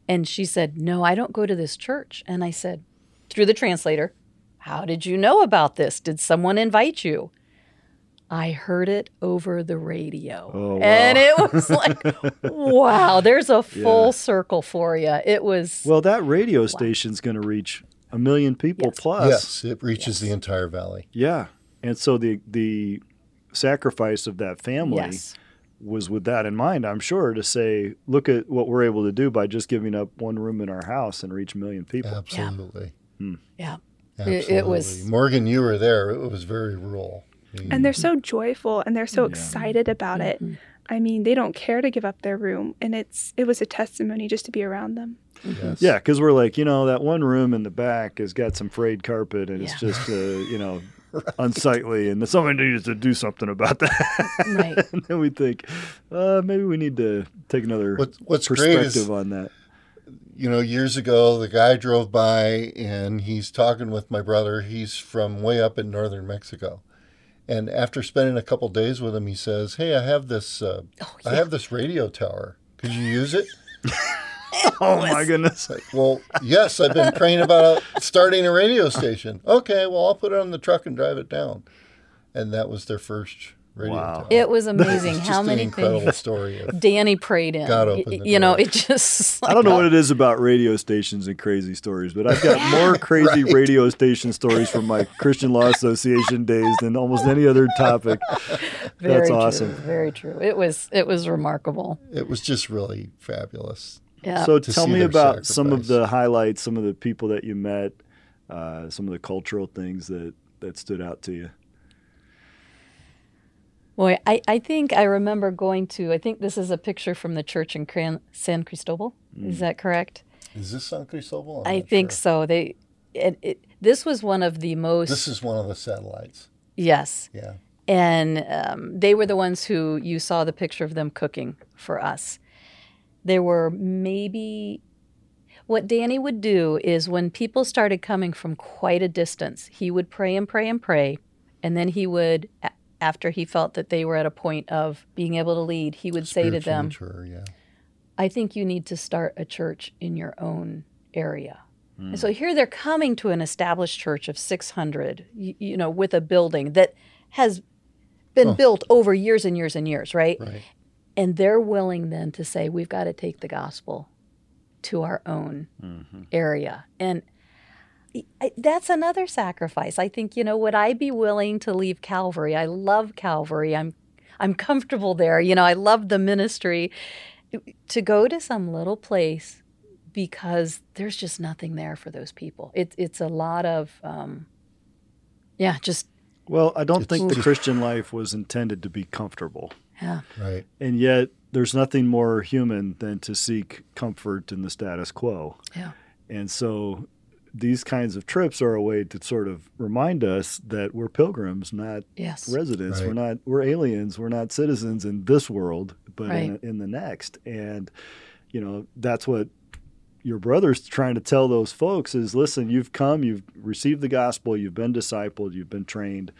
Speaker 2: And she said, "No, I don't go to this church." And I said, through the translator, "How did you know about this? Did someone invite you?" I heard it over the radio.
Speaker 1: Oh,
Speaker 2: And it was like, wow, there's a full circle for you. It was,
Speaker 1: Well, that radio station's going to reach a million people
Speaker 2: Yes.
Speaker 1: plus.
Speaker 3: yes, it reaches the entire valley.
Speaker 1: Yeah. And so the the sacrifice of that family
Speaker 2: yes.
Speaker 1: was with that in mind, I'm sure, to say, look at what we're able to do by just giving up one room in our house and reach a million people.
Speaker 3: Absolutely.
Speaker 2: Yeah. Hmm.
Speaker 3: Absolutely.
Speaker 2: It- it was-
Speaker 3: Morgan, you were there. It was very rural.
Speaker 4: And they're so joyful and they're so excited about it.
Speaker 2: Mm-hmm.
Speaker 4: I mean, they don't care to give up their room, and it's it was a testimony just to be around them.
Speaker 3: Yes.
Speaker 1: Yeah, because we're like, you know, that one room in the back has got some frayed carpet and it's just, uh, you know, unsightly, and someone needs to do something about that.
Speaker 2: Right.
Speaker 1: and then we think, uh, maybe we need to take another
Speaker 3: What, what's great
Speaker 1: perspective
Speaker 3: is,
Speaker 1: on that.
Speaker 3: you know, years ago, the guy drove by and he's talking with my brother. He's from way up in northern Mexico. And after spending a couple days with him, he says, "Hey, I have this, uh,
Speaker 2: Oh,
Speaker 3: I have this radio tower. Could you use it?"
Speaker 1: Oh my goodness!
Speaker 3: Like, well, yes, I've been praying about starting a radio station. Okay, well, I'll put it on the truck and drive it down. And that was their first radio
Speaker 1: Wow.
Speaker 3: tower.
Speaker 2: It was amazing
Speaker 3: It's
Speaker 2: how
Speaker 3: just an
Speaker 2: many
Speaker 3: incredible
Speaker 2: things
Speaker 3: story.
Speaker 2: Danny prayed in.
Speaker 3: God opened the
Speaker 2: you know, it just.
Speaker 1: I don't know what it is about radio stations and crazy stories, but I've got more crazy
Speaker 3: Right.
Speaker 1: radio station stories from my Christian Law Association days than almost any other topic.
Speaker 2: Very
Speaker 1: That's
Speaker 2: true,
Speaker 1: awesome.
Speaker 2: Very true. It was. It was remarkable.
Speaker 3: it was just really fabulous.
Speaker 2: Yeah.
Speaker 1: So tell me
Speaker 3: their
Speaker 1: about some of the highlights, some of the people that you met, uh, some of the cultural things that, that stood out to you.
Speaker 2: Boy, I, I think I remember going to. I think this is a picture from the church in Cran- San Cristobal.
Speaker 1: Mm.
Speaker 2: Is that correct?
Speaker 3: Is this San Cristobal? I'm
Speaker 2: I think
Speaker 3: sure.
Speaker 2: so. They. It, it, this was one of the most.
Speaker 3: This is one of the satellites.
Speaker 2: yes.
Speaker 3: Yeah.
Speaker 2: and um, they were the ones who you saw the picture of them cooking for us. There were maybe what Danny would do is when people started coming from quite a distance, he would pray and pray and pray, and then he would, after he felt that they were at a point of being able to lead, he would say to them,
Speaker 3: mature, yeah.
Speaker 2: I think you need to start a church in your own area. And hmm. so here they're coming to an established church of 600, you, you know, with a building that has been built over years and years and years, right?
Speaker 3: Right.
Speaker 2: And they're willing then to say, we've got to take the gospel to our own mm-hmm. area. And I, that's another sacrifice. I think, you know, would I be willing to leave Calvary? I love Calvary. I'm I'm comfortable there. You know, I love the ministry to go to some little place because there's just nothing there for those people. It, it's a lot of, um, yeah, just
Speaker 1: Well, I don't think the Christian life was intended to be comfortable.
Speaker 2: yeah,
Speaker 3: Right.
Speaker 1: And yet, there's nothing more human than to seek comfort in the status quo.
Speaker 2: yeah,
Speaker 1: And so, these kinds of trips are a way to sort of remind us that we're pilgrims, not
Speaker 2: yes,
Speaker 1: residents.
Speaker 3: Right.
Speaker 1: We're not we're aliens. We're not citizens in this world, but in,
Speaker 2: Right.
Speaker 1: in the next. And you know that's what your brother's trying to tell those folks is listen, you've come, you've received the gospel, you've been discipled, you've been trained.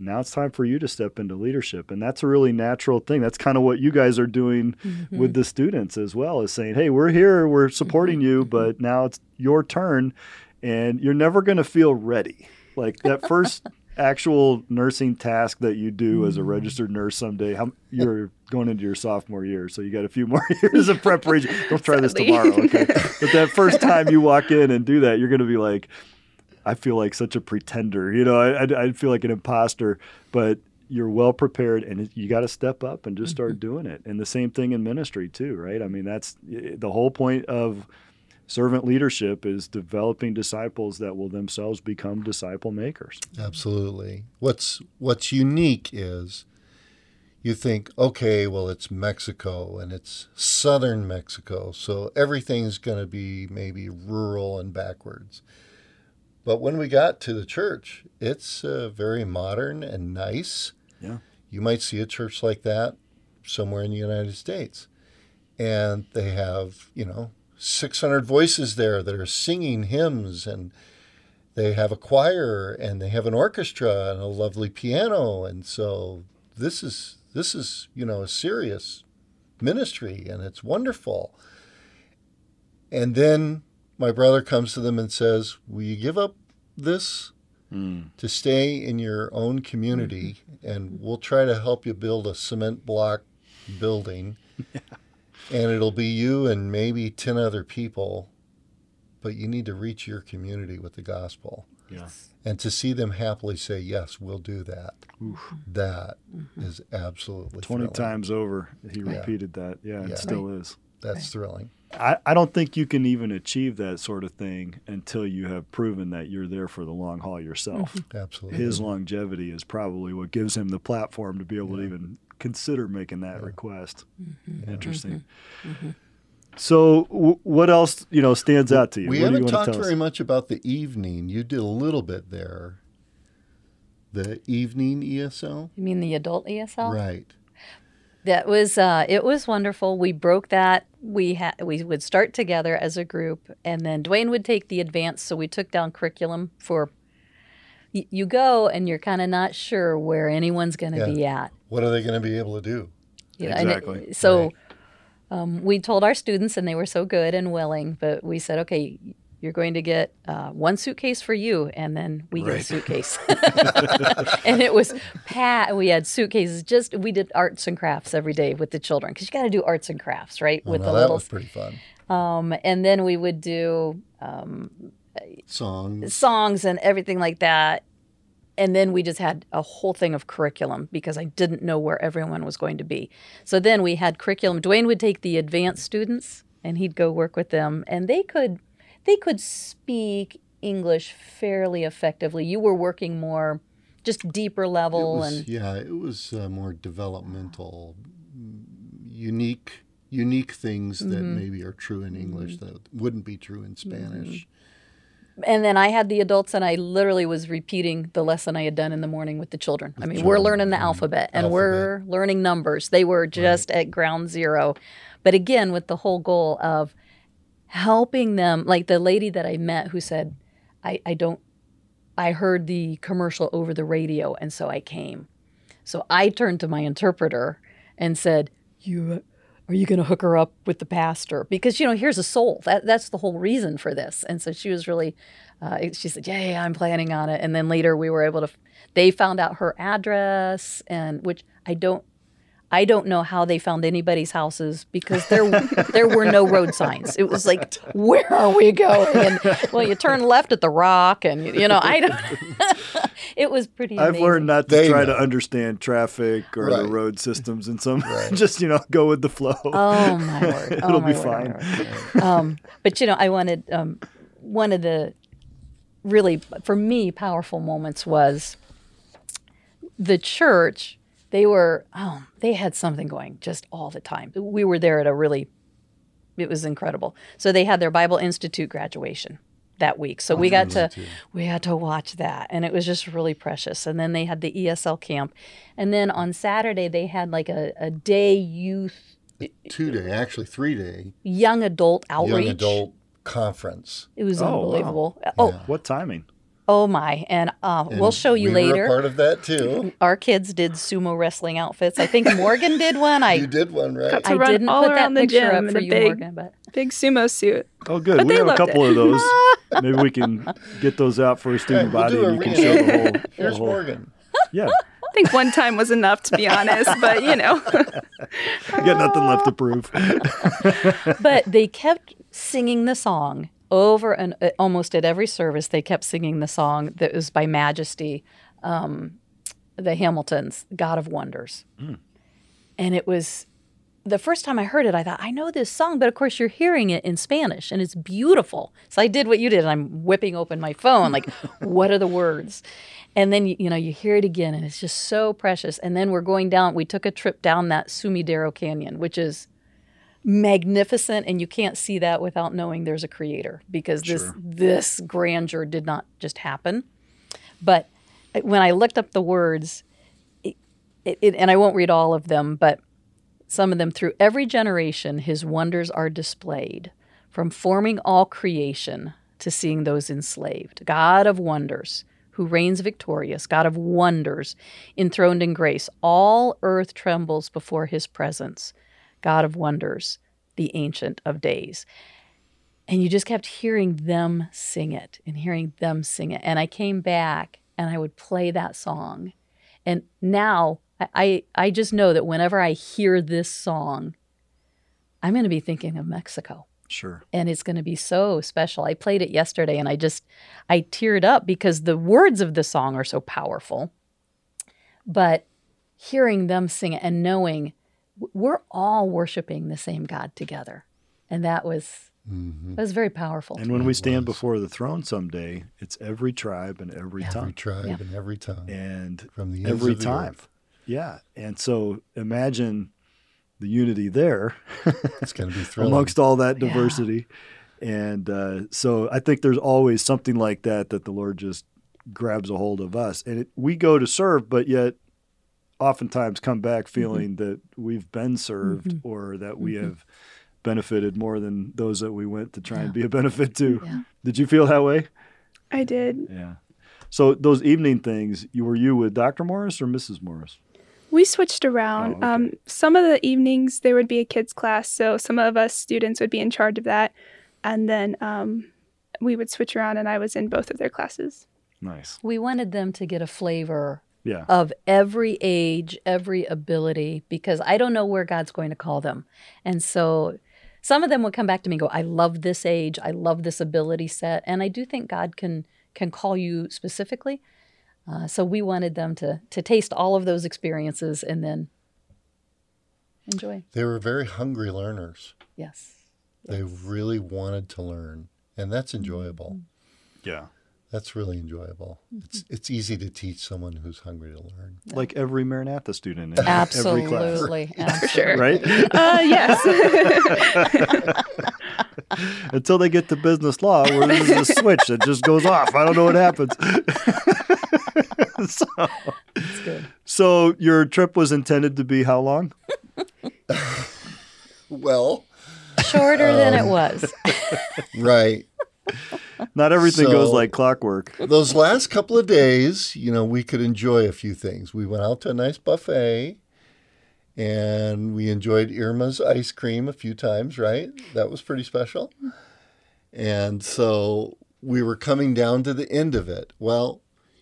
Speaker 1: Now it's time for you to step into leadership. And that's a really natural thing. That's kind of what you guys are doing
Speaker 2: Mm-hmm.
Speaker 1: with the students as well, is saying, hey, we're here, we're supporting you, but now it's your turn and you're never going to feel ready. Like that first actual nursing task that you do as a mm-hmm. registered nurse someday, how, you're going into your sophomore year, so you got a few more years of preparation. Don't try this tomorrow, okay? But that first time you walk in and do that, you're going to be like, I feel like such a pretender, you know. I, I, I feel like an imposter, but you're well prepared, and you got to step up and just start mm-hmm. doing it. And the same thing in ministry too, right? I mean, that's eh, the whole point of servant leadership is developing disciples that will themselves become disciple makers.
Speaker 3: Absolutely. What's what's unique is you think, okay, well it's Mexico and it's southern Mexico, so everything's going to be maybe rural and backwards. But when we got to the church, it's uh, very modern and nice.
Speaker 1: Yeah.
Speaker 3: you might see a church like that somewhere in the United States. And they have, you know, 600 voices there that are singing hymns and they have a choir and they have an orchestra and a lovely piano and so this is this is you know a serious ministry and it's wonderful and then my brother comes to them and says will you give up this mm. to stay in your own community mm-hmm. and we'll try to help you build a cement block building. and it'll be you and maybe 10 other people but you need to reach your community with the gospel.
Speaker 1: Yes.
Speaker 3: And to see them happily say, yes, we'll do that,
Speaker 1: Oof.
Speaker 3: that mm-hmm. is absolutely
Speaker 1: 20
Speaker 3: thrilling.
Speaker 1: times over, he repeated yeah. that. Yeah, yeah, it still right. is.
Speaker 3: That's right. thrilling.
Speaker 1: I, I don't think you can even achieve that sort of thing until you have proven that you're there for the long haul yourself.
Speaker 3: Mm-hmm. Absolutely.
Speaker 1: His longevity is probably what gives him the platform to be able yeah. to even consider making that request. Mm-hmm. Interesting. Mm-hmm. mm-hmm. So, w- what else you know stands out to you?
Speaker 3: We
Speaker 1: what
Speaker 3: haven't talked very us? much about the evening. You did a little bit there. The evening ESL.
Speaker 2: You mean the adult ESL?
Speaker 3: Right.
Speaker 2: That was uh, it was wonderful. We broke that. We had we would start together as a group, and then Dwayne would take the advanced. So we took down curriculum for. Y- you go, and you're kind of not sure where anyone's going to yeah. be at.
Speaker 3: What are they going to be able to do?
Speaker 1: Yeah, exactly.
Speaker 2: It, so. Right um, we told our students, and they were so good and willing, but we said, okay, you're going to get uh, one suitcase for you, and then we right. get a suitcase. and it was pat. We had suitcases. Just we did arts and crafts every day with the children because you got to do arts and crafts, right?
Speaker 3: Oh,
Speaker 2: with
Speaker 3: no,
Speaker 2: the that
Speaker 3: was pretty fun.
Speaker 2: Um, and then we would do um,
Speaker 3: songs,
Speaker 2: songs, and everything like that and then we just had a whole thing of curriculum because I didn't know where everyone was going to be. So then we had curriculum. Dwayne would take the advanced students and he'd go work with them and they could they could speak English fairly effectively. You were working more just deeper level
Speaker 3: was,
Speaker 2: and
Speaker 3: yeah, it was uh, more developmental unique unique things mm-hmm. that maybe are true in English mm-hmm. that wouldn't be true in Spanish. Mm-hmm
Speaker 2: and then I had the adults, and I literally was repeating the lesson I had done in the morning with the children. I mean, we're learning the mm-hmm. alphabet and alphabet. we're learning numbers. They were just right. at ground zero. But again, with the whole goal of helping them, like the lady that I met who said, I, I don't, I heard the commercial over the radio, and so I came. So I turned to my interpreter and said, You are you going to hook her up with the pastor? Because, you know, here's a soul. That, that's the whole reason for this. And so she was really, uh, she said, yeah, yeah, I'm planning on it. And then later we were able to, they found out her address and which I don't I don't know how they found anybody's houses because there there were no road signs. It was like, where are we going? And well, you turn left at the rock, and you know, I don't. it was pretty.
Speaker 1: I've learned not to they try know. to understand traffic or right. the road systems, and some right. just you know go with the flow.
Speaker 2: Oh my word!
Speaker 1: It'll
Speaker 2: oh,
Speaker 1: be fine.
Speaker 2: Um, but you know, I wanted um, one of the really for me powerful moments was the church they were oh they had something going just all the time we were there at a really it was incredible so they had their bible institute graduation that week so oh, we got to we had to watch that and it was just really precious and then they had the esl camp and then on saturday they had like a, a day youth
Speaker 3: two day actually three day
Speaker 2: young adult outreach
Speaker 3: young adult conference
Speaker 2: it was oh, unbelievable wow. oh
Speaker 1: yeah. what timing
Speaker 2: Oh my! And, uh, and we'll show you
Speaker 3: we
Speaker 2: later.
Speaker 3: Were part of that too.
Speaker 2: Our kids did sumo wrestling outfits. I think Morgan did one. I
Speaker 3: you did one, right?
Speaker 4: I didn't
Speaker 2: all
Speaker 4: put
Speaker 2: that
Speaker 4: the
Speaker 2: picture
Speaker 4: up
Speaker 2: for you,
Speaker 4: big,
Speaker 2: Morgan. But
Speaker 4: big sumo suit.
Speaker 1: Oh, good.
Speaker 4: But
Speaker 1: we have a couple
Speaker 4: it.
Speaker 1: of those. Maybe we can get those out for a student
Speaker 3: right,
Speaker 1: body,
Speaker 3: we'll
Speaker 1: and you can show the whole.
Speaker 3: Here's
Speaker 1: the whole,
Speaker 3: Morgan.
Speaker 1: Yeah.
Speaker 4: I think one time was enough, to be honest. But you know,
Speaker 1: you got nothing left to prove.
Speaker 2: but they kept singing the song over and uh, almost at every service they kept singing the song that was by majesty um, the hamiltons god of wonders mm. and it was the first time i heard it i thought i know this song but of course you're hearing it in spanish and it's beautiful. So i did what you did and i'm whipping open my phone like what are the words? And then you know you hear it again and it's just so precious. And then we're going down we took a trip down that sumidero canyon which is magnificent and you can't see that without knowing there's a creator because this sure. this grandeur did not just happen. But uh, when i looked up the words it, it, it, and I won't read all of them, but some of them through every generation, his wonders are displayed, from forming all creation to seeing those enslaved. God of wonders, who reigns victorious, God of wonders, enthroned in grace, all earth trembles before his presence. God of wonders, the Ancient of Days. And you just kept hearing them sing it and hearing them sing it. And I came back and I would play that song. And now I, I just know that whenever I hear this song, I'm going to be thinking of Mexico.
Speaker 1: Sure.
Speaker 2: And it's going to be so special. I played it yesterday and I just, I teared up because the words of the song are so powerful. But hearing them sing it and knowing we're all worshiping the same God together. And that was,
Speaker 3: Mm-hmm.
Speaker 2: that was very powerful.
Speaker 1: And when we stand before the throne someday, it's every tribe and every
Speaker 3: time.
Speaker 1: Every
Speaker 3: tribe
Speaker 2: Yeah.
Speaker 3: and every tongue.
Speaker 1: And
Speaker 3: From the
Speaker 1: every
Speaker 3: of the
Speaker 1: time.
Speaker 3: earth.
Speaker 1: Yeah. And so imagine the unity there
Speaker 3: It's going to be thrilling.
Speaker 1: amongst all that
Speaker 2: Yeah.
Speaker 1: diversity. And uh, so I think there's always something like that that the Lord just grabs a hold of us. And it, we go to serve, but yet oftentimes come back mm-hmm. feeling that we've been served mm-hmm. or that we mm-hmm. have benefited more than those that we went to try and be a benefit to.
Speaker 2: Yeah.
Speaker 1: Did you feel that way?
Speaker 4: I did.
Speaker 1: Yeah. So those evening things, you were you with Dr. Morris or Mrs. Morris?
Speaker 4: We switched around.
Speaker 1: Oh, okay.
Speaker 4: um, some of the evenings there would be a kids class, so some of us students would be in charge of that, and then um, we would switch around, and I was in both of their classes.
Speaker 1: Nice.
Speaker 2: we wanted them to get a flavor
Speaker 1: Yeah.
Speaker 2: of every age, every ability, because I don't know where God's going to call them. And so some of them would come back to me and go, I love this age, I love this ability set. And I do think God can can call you specifically. Uh, so we wanted them to to taste all of those experiences and then enjoy.
Speaker 3: They were very hungry learners.
Speaker 2: Yes.
Speaker 3: They really wanted to learn, and that's enjoyable.
Speaker 1: Yeah.
Speaker 3: That's really enjoyable. It's it's easy to teach someone who's hungry to learn.
Speaker 1: Like every Maranatha student in every class.
Speaker 2: Absolutely.
Speaker 4: For sure.
Speaker 1: Right?
Speaker 4: Uh, yes.
Speaker 1: Until they get to business law where there's a switch that just goes off. I don't know what happens. so,
Speaker 2: It's good.
Speaker 1: so your trip was intended to be how long?
Speaker 3: Well,
Speaker 2: Shorter than
Speaker 3: Um,
Speaker 2: it was.
Speaker 3: right.
Speaker 1: Not everything goes like clockwork.
Speaker 3: Those last couple of days, you know, we could enjoy a few things. We went out to a nice buffet and we enjoyed Irma's ice cream a few times, right? That was pretty special. And so we were coming down to the end of it. Well,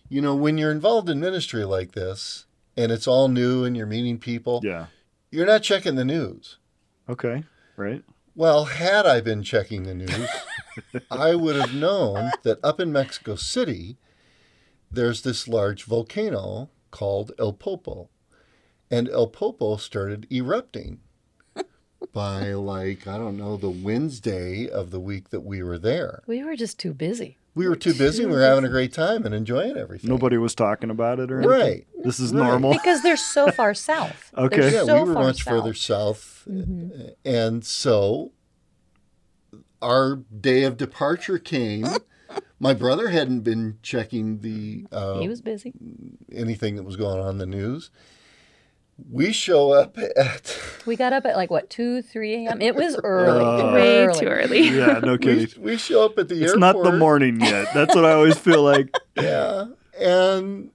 Speaker 3: you know, when you're involved in ministry like this and it's all new and you're meeting people,
Speaker 1: Yeah.
Speaker 3: you're not checking the news.
Speaker 1: Okay. Right.
Speaker 3: Well, had I been checking the news, I would have known that up in Mexico City, there's this large volcano called El Popo. And El Popo started erupting by, like, I don't know, the Wednesday of the week that we were there.
Speaker 2: We were just too busy.
Speaker 3: We were too busy. We were having a great time and enjoying everything.
Speaker 1: Nobody was talking about it or anything.
Speaker 3: Right.
Speaker 1: This is
Speaker 3: Right.
Speaker 1: normal.
Speaker 2: Because they're so far south.
Speaker 1: Okay.
Speaker 2: They're
Speaker 3: Yeah,
Speaker 2: so
Speaker 3: we were
Speaker 2: far
Speaker 3: much
Speaker 2: south.
Speaker 3: further south. And so our day of departure came. My brother hadn't been checking the uh,
Speaker 2: He was busy.
Speaker 3: anything that was going on in the news. We show up at
Speaker 2: We got up at like what two, three a.m. It was early,
Speaker 1: Uh,
Speaker 4: Way
Speaker 2: early.
Speaker 4: too early.
Speaker 1: yeah, no kidding.
Speaker 3: we show up at the airport.
Speaker 1: It's
Speaker 3: airport.
Speaker 1: not the morning yet. That's what I always feel like.
Speaker 3: Yeah, and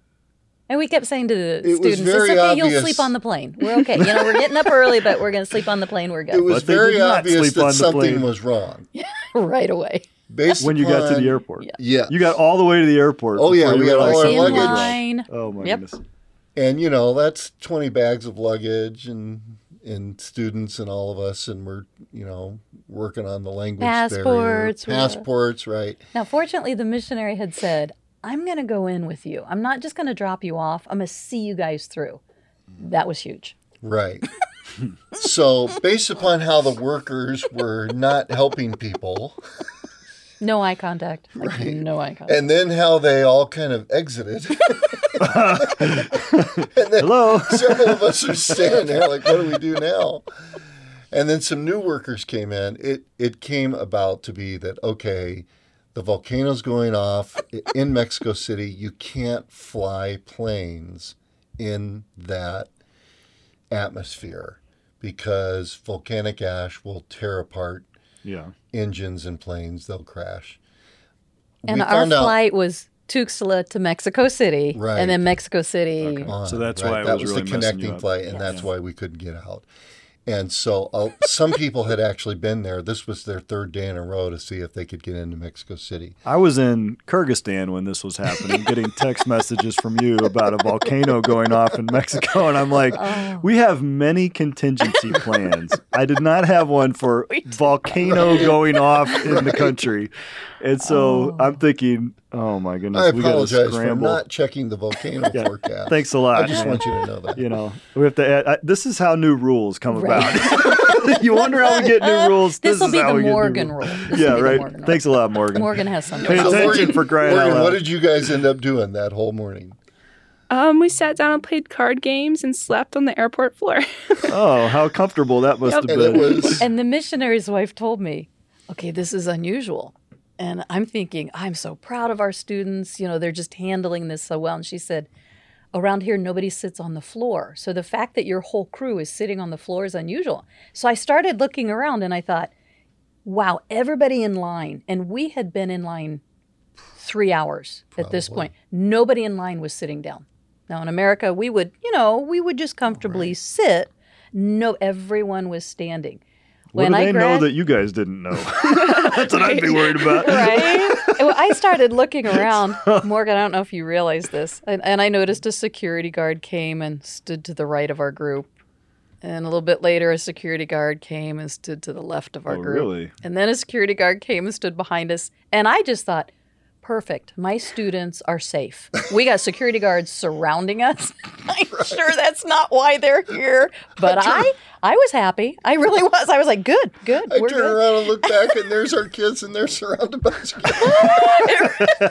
Speaker 2: And we kept saying to the
Speaker 3: It was
Speaker 2: students,
Speaker 3: very
Speaker 2: "It's okay, you'll sleep on the plane. We're okay. You know, we're getting up early, but we're going to sleep on the plane. We're good."
Speaker 3: it was
Speaker 1: But they
Speaker 3: very
Speaker 1: did not
Speaker 3: obvious that something
Speaker 1: plane.
Speaker 3: was wrong.
Speaker 2: right away.
Speaker 3: Based
Speaker 1: When you got to the airport.
Speaker 2: Yeah.
Speaker 3: yeah,
Speaker 1: You got all the way to the airport.
Speaker 3: Oh, yeah, we got all
Speaker 1: realized
Speaker 3: our
Speaker 2: In
Speaker 1: something was
Speaker 3: luggage.
Speaker 2: line.
Speaker 1: Oh my
Speaker 2: Yep.
Speaker 1: goodness.
Speaker 3: And you know that's 20 bags of luggage and and students and all of us and we're you know working on the language
Speaker 2: Passports,
Speaker 3: barrier. passports right
Speaker 2: Now, fortunately, the missionary had said, "I'm going to go in with you. I'm not just going to drop you off. I'm going to see you guys through." That was huge.
Speaker 3: right so based upon how the workers were not helping people
Speaker 2: No eye contact. Like, No eye contact.
Speaker 3: and then how they all kind of exited and then
Speaker 1: Hello.
Speaker 3: several of us are standing there like what do we do now and then some new workers came in it it came about to be that okay the volcano's going off in mexico city you can't fly planes in that atmosphere because volcanic ash will tear apart
Speaker 1: Yeah.
Speaker 3: engines and planes, they'll crash.
Speaker 2: And
Speaker 3: We
Speaker 2: our
Speaker 3: found out-
Speaker 2: flight was Tuxtla to Mexico City,
Speaker 3: Right.
Speaker 2: and then Mexico City.
Speaker 3: on,
Speaker 1: So that's why it
Speaker 3: that
Speaker 1: was
Speaker 3: was
Speaker 1: really
Speaker 3: the connecting flight, and that's why we couldn't get out. And so uh, some people had actually been there. This was their third day in a row to see if they could get into Mexico City.
Speaker 1: I was in Kyrgyzstan when this was happening, getting text messages from you about a volcano going off in Mexico. And I'm like,
Speaker 2: Oh.
Speaker 1: we have many contingency plans. I did not have one for volcano going off in the country. And so
Speaker 2: Oh.
Speaker 1: I'm thinking, oh my goodness,
Speaker 3: I
Speaker 1: we got to
Speaker 3: apologize for not checking the volcano
Speaker 1: Yeah.
Speaker 3: forecast.
Speaker 1: Thanks a lot.
Speaker 3: I just
Speaker 1: man.
Speaker 3: want you to know that.
Speaker 1: you know, we have to add, I, this is how new rules come
Speaker 2: Right.
Speaker 1: about. you wonder how we get new rules.
Speaker 2: This will be the
Speaker 1: we get new
Speaker 2: Morgan
Speaker 1: rules.
Speaker 2: rule. This
Speaker 1: Yeah,
Speaker 2: will be the
Speaker 1: right. Thanks a lot, Morgan.
Speaker 2: Morgan has something.
Speaker 1: Pay
Speaker 2: to say.
Speaker 1: attention for crying
Speaker 3: Morgan,
Speaker 1: out loud.
Speaker 3: what did you guys end up doing that whole morning?
Speaker 4: Um, we sat down and played card games and slept on the airport floor.
Speaker 1: Oh, how comfortable that must
Speaker 4: Yep.
Speaker 1: have been.
Speaker 3: it was
Speaker 2: And the missionary's wife told me, okay, this is unusual. And I'm thinking, I'm so proud of our students. You know, they're just handling this so well. And she said, around here, nobody sits on the floor. So the fact that your whole crew is sitting on the floor is unusual. So I started looking around and I thought, wow, everybody in line. And we had been in line three hours at this point. Nobody in line was sitting down. Now in America, we would, you know, we would just comfortably sit. No, everyone was standing.
Speaker 1: What do they know
Speaker 2: grad-
Speaker 1: that you guys didn't know? That's what I'd be worried about.
Speaker 2: right? Well, I started looking around. Morgan, I don't know if you realize this. And, and I noticed a security guard came and stood to the right of our group. And a little bit later, a security guard came and stood to the left of our
Speaker 1: Oh,
Speaker 2: group.
Speaker 1: really?
Speaker 2: And then a security guard came and stood behind us. And I just thought, perfect. My students are safe. We got security guards surrounding us. I'm sure that's not why they're here. But I, I was happy. I really was. I was like, good, good.
Speaker 3: I
Speaker 2: we're
Speaker 3: turn
Speaker 2: good.
Speaker 3: around and look back, and there's our kids, and they're surrounded by security.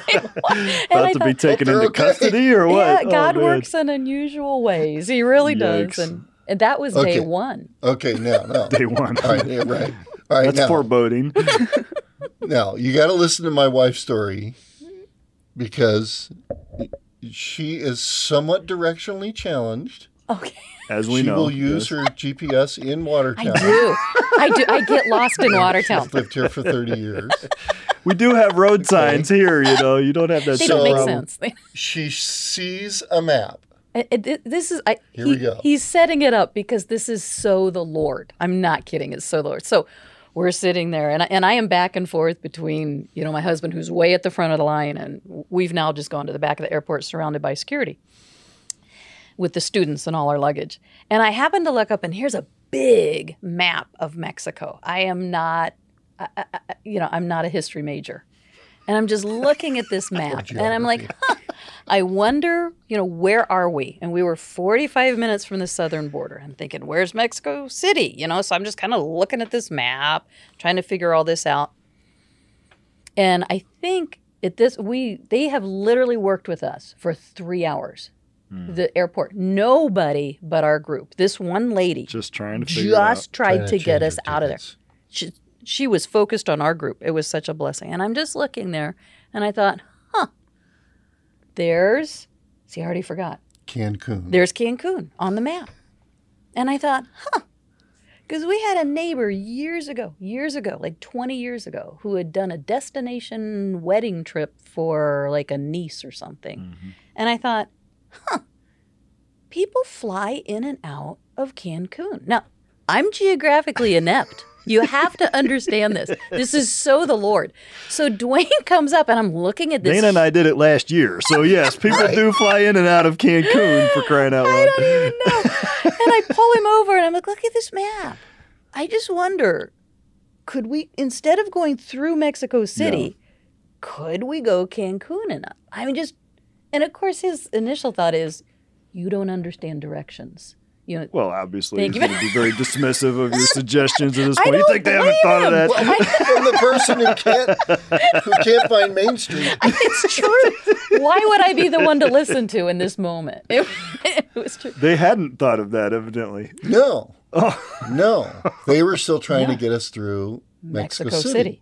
Speaker 2: And
Speaker 1: About
Speaker 2: I
Speaker 1: to be
Speaker 2: thought,
Speaker 1: taken into
Speaker 3: okay.
Speaker 1: custody or what?
Speaker 2: Yeah,
Speaker 1: Oh,
Speaker 2: God
Speaker 1: man.
Speaker 2: works in unusual ways. He really
Speaker 1: Yikes.
Speaker 2: does. And, and that was
Speaker 3: Okay.
Speaker 2: day one.
Speaker 3: Okay, now, now.
Speaker 1: Day one.
Speaker 3: All right, yeah, right. All right,
Speaker 1: That's
Speaker 3: now,
Speaker 1: foreboding.
Speaker 3: Now you got to listen to my wife's story because she is somewhat directionally challenged.
Speaker 2: Okay.
Speaker 1: As we
Speaker 3: she
Speaker 1: know.
Speaker 3: She will use
Speaker 1: yes.
Speaker 3: her GPS in
Speaker 2: I do. I do. I get lost in Watertown.
Speaker 3: I've lived here for 30 years.
Speaker 1: We do have road signs here, you know. You don't have that
Speaker 2: They
Speaker 3: So,
Speaker 2: don't make sense. They-
Speaker 3: She sees a map.
Speaker 2: It- it- this is I,
Speaker 3: Here
Speaker 2: he-
Speaker 3: we go.
Speaker 2: He's setting it up because this is so the Lord. I'm not kidding. It's so the Lord. So we're sitting there, and I, and I am back and forth between you know my husband who's way at the front of the line, and we've now just gone to the back of the airport, surrounded by security, with the students and all our luggage. And I happen to look up, and here's a big map of Mexico. I am not, I, I, you know, I'm not a history major. And I'm just looking at this map, and I'm like, huh, I wonder, you know, where are we? And we were 45 minutes from the southern border. I'm thinking, where's Mexico City? You know, so I'm just kind of looking at this map, trying to figure all this out. And I think at this, we they have literally worked with us for three hours. Hmm. The airport, nobody but our group. This one lady
Speaker 1: Just trying to figure it out.
Speaker 2: just tried
Speaker 3: Trying
Speaker 2: to get us out of there she, she was focused on our group. It was such a blessing. And I'm just looking there and I thought, huh, there's, see, I already forgot.
Speaker 3: Cancun.
Speaker 2: There's Cancun on the map. And I thought, huh, because we had a neighbor years ago, years ago, like 20 years ago, who had done a destination wedding trip for like a niece or something. Mm-hmm. And I thought, huh, people fly in and out of Cancun. Now, I'm geographically inept. You have to understand this. This is so the Lord. So Dwayne comes up and I'm looking at this.
Speaker 1: Dana and I did it last year. So, yes, people do fly in and out of Cancun for crying out
Speaker 2: I
Speaker 1: loud.
Speaker 2: don't even know. and I pull him over and I'm like, look at this map. I just wonder, could we, instead of going through Mexico City, could we go Cancun and up? I mean, just, and of course, his initial thought is, you don't understand directions. You know,
Speaker 1: Well, obviously,
Speaker 2: Thank
Speaker 1: he's
Speaker 2: you.
Speaker 1: going to be very dismissive of your suggestions at this point. You think they haven't
Speaker 2: blame
Speaker 1: thought of that?
Speaker 3: From the person who can't who can't find Main Street.
Speaker 2: it's true. Why would I be the one to listen to in this moment? It, it was true.
Speaker 1: They hadn't thought of that, evidently.
Speaker 3: No,
Speaker 1: Oh,
Speaker 3: no, they were still trying to get us through Mexico,
Speaker 2: Mexico
Speaker 3: City,
Speaker 2: City.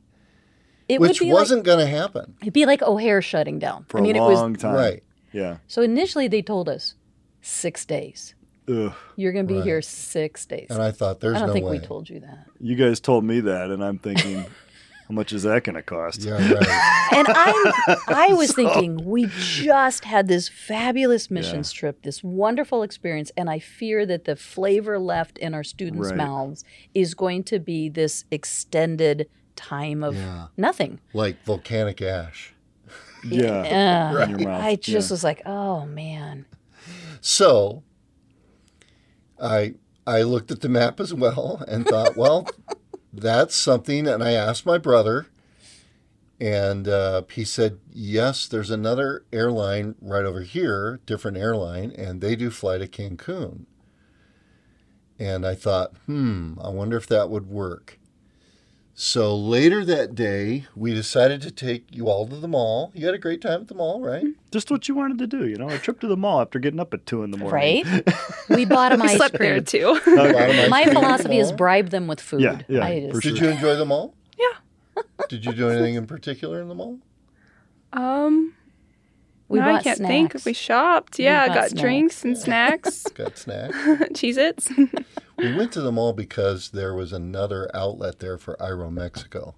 Speaker 2: It
Speaker 3: which
Speaker 2: would be
Speaker 3: wasn't going to happen.
Speaker 2: it'd be like O'Hare shutting down.
Speaker 1: for
Speaker 2: I mean,
Speaker 1: a
Speaker 2: it was
Speaker 1: time.
Speaker 3: Right.
Speaker 1: Yeah.
Speaker 2: So initially they told us six days.
Speaker 1: Ugh.
Speaker 2: You're going to be
Speaker 3: Right.
Speaker 2: here six days.
Speaker 3: And I thought, there's
Speaker 2: I don't
Speaker 3: no
Speaker 2: think
Speaker 3: way.
Speaker 2: we told you that.
Speaker 1: You guys told me that, and I'm thinking, how much is that going to cost?
Speaker 3: Yeah, right.
Speaker 2: And I, I was thinking, we just had this fabulous missions trip, this wonderful experience, and I fear that the flavor left in our students'
Speaker 1: Right.
Speaker 2: mouths is going to be this extended time of
Speaker 3: Yeah.
Speaker 2: nothing.
Speaker 3: like volcanic ash.
Speaker 1: Yeah.
Speaker 2: Uh,
Speaker 1: In your mouth.
Speaker 2: I just
Speaker 1: yeah.
Speaker 2: was like, oh man.
Speaker 3: So I I looked at the map as well and thought, well, that's something. And I asked my brother, and uh, he said, yes, there's another airline right over here, different airline, and they do fly to Cancun. And I thought, hmm, I wonder if that would work. So later that day, we decided to take you all to the mall. You had a great time at the mall, right?
Speaker 1: Just what you wanted to do, you know, a trip to the mall after getting up at two in the morning.
Speaker 2: Right? we bought them
Speaker 4: We
Speaker 2: ice
Speaker 4: slept there too.
Speaker 3: Bottom ice
Speaker 2: My
Speaker 3: cream at the
Speaker 2: philosophy is bribe them with food.
Speaker 1: Yeah, yeah,
Speaker 2: I
Speaker 1: for
Speaker 2: just-
Speaker 3: Did you enjoy the mall?
Speaker 4: Yeah.
Speaker 3: Did you do anything in particular in the mall?
Speaker 4: Um,
Speaker 2: We
Speaker 4: no, I
Speaker 2: bought
Speaker 4: can't
Speaker 2: snacks.
Speaker 4: think. We shopped.
Speaker 2: We
Speaker 4: Yeah,
Speaker 2: bought
Speaker 4: got
Speaker 2: snacks.
Speaker 4: drinks and snacks,
Speaker 3: Got snacks.
Speaker 4: Cheez Its.
Speaker 3: we went to the mall because there was another outlet there for Aeroméxico.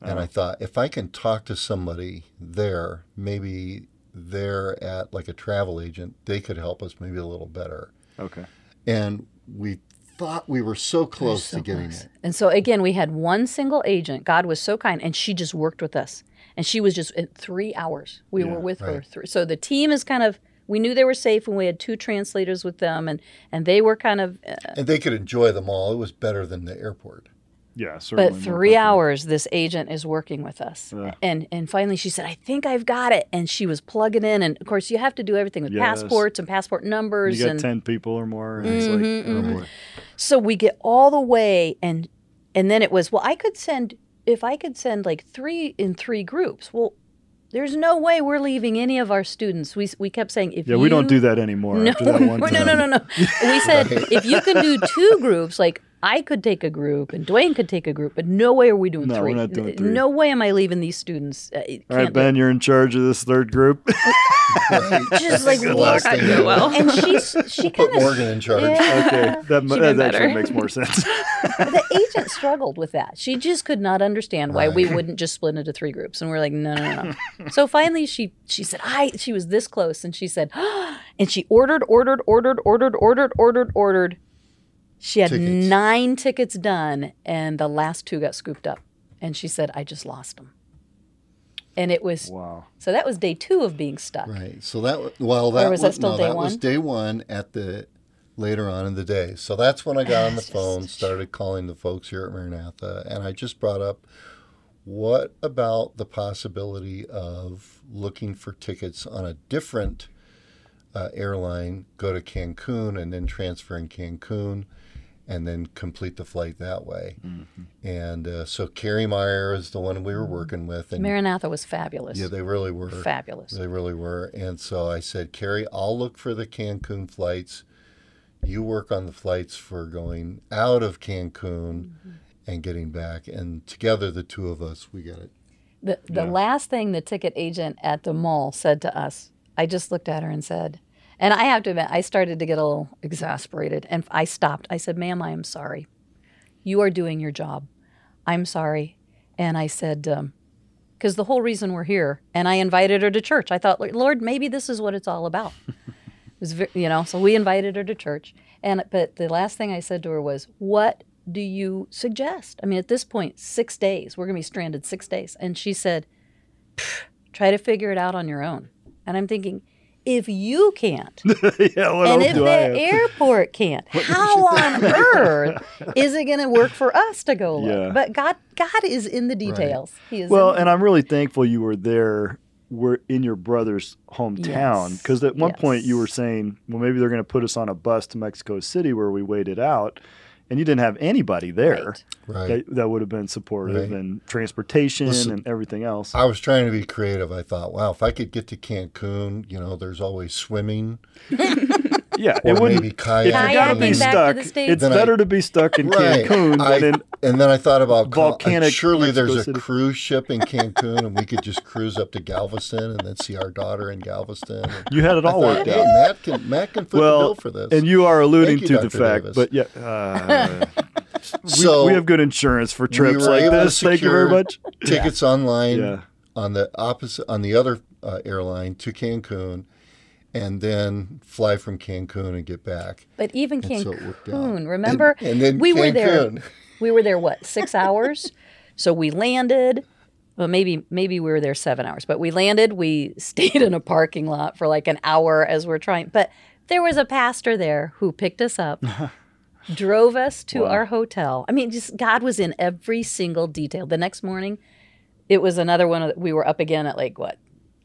Speaker 3: And I uh-huh. thought, if I can talk to somebody there, maybe they're at like a travel agent, they could help us maybe a little better.
Speaker 1: Okay.
Speaker 3: And we thought we were so close
Speaker 2: so
Speaker 3: to getting
Speaker 2: close.
Speaker 3: it.
Speaker 2: And so again, we had one single agent. God was so kind, and she just worked with us. And she was just in three hours. We
Speaker 1: Yeah,
Speaker 2: were with her. Through. So the team is kind of. We knew they were safe and we had two translators with them, and and they were kind of. Uh,
Speaker 3: And they could enjoy the mall. It was better than the airport.
Speaker 1: Yeah, certainly.
Speaker 2: but three hours, this agent is working with us,
Speaker 1: Yeah.
Speaker 2: and and finally she said, "I think I've got it," and she was plugging in, and of course you have to do everything with
Speaker 1: Yes.
Speaker 2: passports and passport numbers,
Speaker 1: You got
Speaker 2: and
Speaker 1: 10 people or more. And it's
Speaker 2: Mhm,
Speaker 1: like, oh boy.
Speaker 2: So we get all the way and and then it was, well, I could send if I could send like 3 in 3 groups. Well, there's no way we're leaving any of our students. We we kept saying if
Speaker 1: Yeah,
Speaker 2: you
Speaker 1: we don't do that anymore.
Speaker 2: No,
Speaker 1: after that one
Speaker 2: no, no, no, no, no. We said if you can do two groups, like I could take a group and Dwayne could take a group, but no way are we doing
Speaker 1: No,
Speaker 2: three.
Speaker 1: we're not doing three.
Speaker 2: No way am I leaving these students. Uh,
Speaker 1: All right,
Speaker 2: can't
Speaker 1: Ben, you're in charge of this third group.
Speaker 2: Just like
Speaker 3: Good
Speaker 2: what?
Speaker 3: luck.
Speaker 4: That'd go well.
Speaker 2: And she's she
Speaker 3: Put
Speaker 2: kind of
Speaker 3: Morgan in charge.
Speaker 2: Yeah.
Speaker 1: okay, that,
Speaker 4: She
Speaker 1: that actually makes more sense.
Speaker 2: the agent struggled with that. She just could not understand why we wouldn't just split into three groups. And we're like, no, no, no, no. so finally, she she said, I. She was this close, and she said, and she ordered, ordered, ordered, ordered, ordered, ordered, ordered. She had
Speaker 3: Tickets.
Speaker 2: nine tickets done, and the last two got scooped up. And she said, I just lost them. And it was
Speaker 1: wow.
Speaker 2: so that was day two of being stuck.
Speaker 3: Right. So that well that
Speaker 2: was that
Speaker 3: was,
Speaker 2: still
Speaker 3: no,
Speaker 2: day
Speaker 3: that was
Speaker 2: one?
Speaker 3: day one at the later on in the day. So that's when I got on the phone, started calling the folks here at Maranatha, and I just brought up what about the possibility of looking for tickets on a different uh, airline, go to Cancun and then transfer in Cancun, and then complete the flight that way.
Speaker 2: Mm-hmm.
Speaker 3: And uh, so Carrie Meyer is the one we were working with, and
Speaker 2: Maranatha was fabulous.
Speaker 3: yeah, they really were
Speaker 2: fabulous.
Speaker 3: they really were. And so I said, Carrie, I'll look for the Cancun flights. You work on the flights for going out of Cancun
Speaker 2: Mm-hmm.
Speaker 3: and getting back. And together, the two of us, we got it.
Speaker 2: The the
Speaker 1: Yeah.
Speaker 2: last thing the ticket agent at the mall said to us, I just looked at her and said, and I have to admit, I started to get a little exasperated, and I stopped. I said, "Ma'am, I am sorry. You are doing your job. I'm sorry." And I said, um, because the whole reason we're here, and I invited her to church. I thought, Lord, maybe this is what it's all about. it was, you know, so we invited her to church, and but the last thing I said to her was, "What do you suggest?" I mean, at this point, six days. We're gonna be stranded six days, and she said, "Try to figure it out on your own." And I'm thinking, if you can't,
Speaker 1: yeah,
Speaker 2: and if the airport can't, how on earth is it going to work for us to go look? But God, God is in the details. He is.
Speaker 1: Well, and I'm really thankful you were there. Were in your brother's hometown
Speaker 2: Yes.
Speaker 1: because at one point you were saying, well, maybe they're going to put us on a bus to Mexico City where we waited out, and you didn't have anybody there
Speaker 2: Right.
Speaker 3: Right.
Speaker 1: that, that would have been supportive
Speaker 3: Right.
Speaker 1: and transportation
Speaker 3: Listen,
Speaker 1: and everything else.
Speaker 3: I was trying to be creative. I thought, wow, if I could get to Cancun, you know, there's always swimming.
Speaker 1: Yeah,
Speaker 3: or
Speaker 1: it wouldn't.
Speaker 3: maybe
Speaker 1: If you
Speaker 3: kayaking.
Speaker 1: gotta be
Speaker 2: Kayaking back to
Speaker 1: stuck,
Speaker 2: the
Speaker 1: it's
Speaker 3: Then I-
Speaker 1: better to be stuck in
Speaker 3: Right.
Speaker 1: Cancun
Speaker 3: I-
Speaker 1: than in.
Speaker 3: and then I thought about Cal-
Speaker 1: volcanic
Speaker 3: surely there's a
Speaker 1: City.
Speaker 3: cruise ship in Cancun, and we could just cruise up to Galveston and then see our daughter in Galveston.
Speaker 1: You had it all
Speaker 3: thought,
Speaker 1: worked
Speaker 3: hey,
Speaker 1: out.
Speaker 3: Matt can Matt can foot the bill for this.
Speaker 1: and you are alluding
Speaker 3: Thank you,
Speaker 1: to the
Speaker 3: Dr.
Speaker 1: fact,
Speaker 3: Davis.
Speaker 1: but yeah, uh, we,
Speaker 3: So,
Speaker 1: we have good insurance for trips
Speaker 3: were
Speaker 1: like
Speaker 3: able to
Speaker 1: this. Thank you very much.
Speaker 3: tickets online
Speaker 1: Yeah.
Speaker 3: on the opposite on the other uh, airline to Cancun, and then fly from Cancun and get back.
Speaker 2: But even
Speaker 3: And so it worked out.
Speaker 2: Cancun, remember?
Speaker 3: And, and then
Speaker 2: we were there. We were there what six hours? So we landed. Well, maybe maybe we were there seven hours, but we landed. We stayed in a parking lot for like an hour as we're trying. But there was a pastor there who picked us up, drove us to
Speaker 1: Wow.
Speaker 2: our hotel. I mean, just God was in every single detail. The next morning, it was another one. Of, we were up again at like what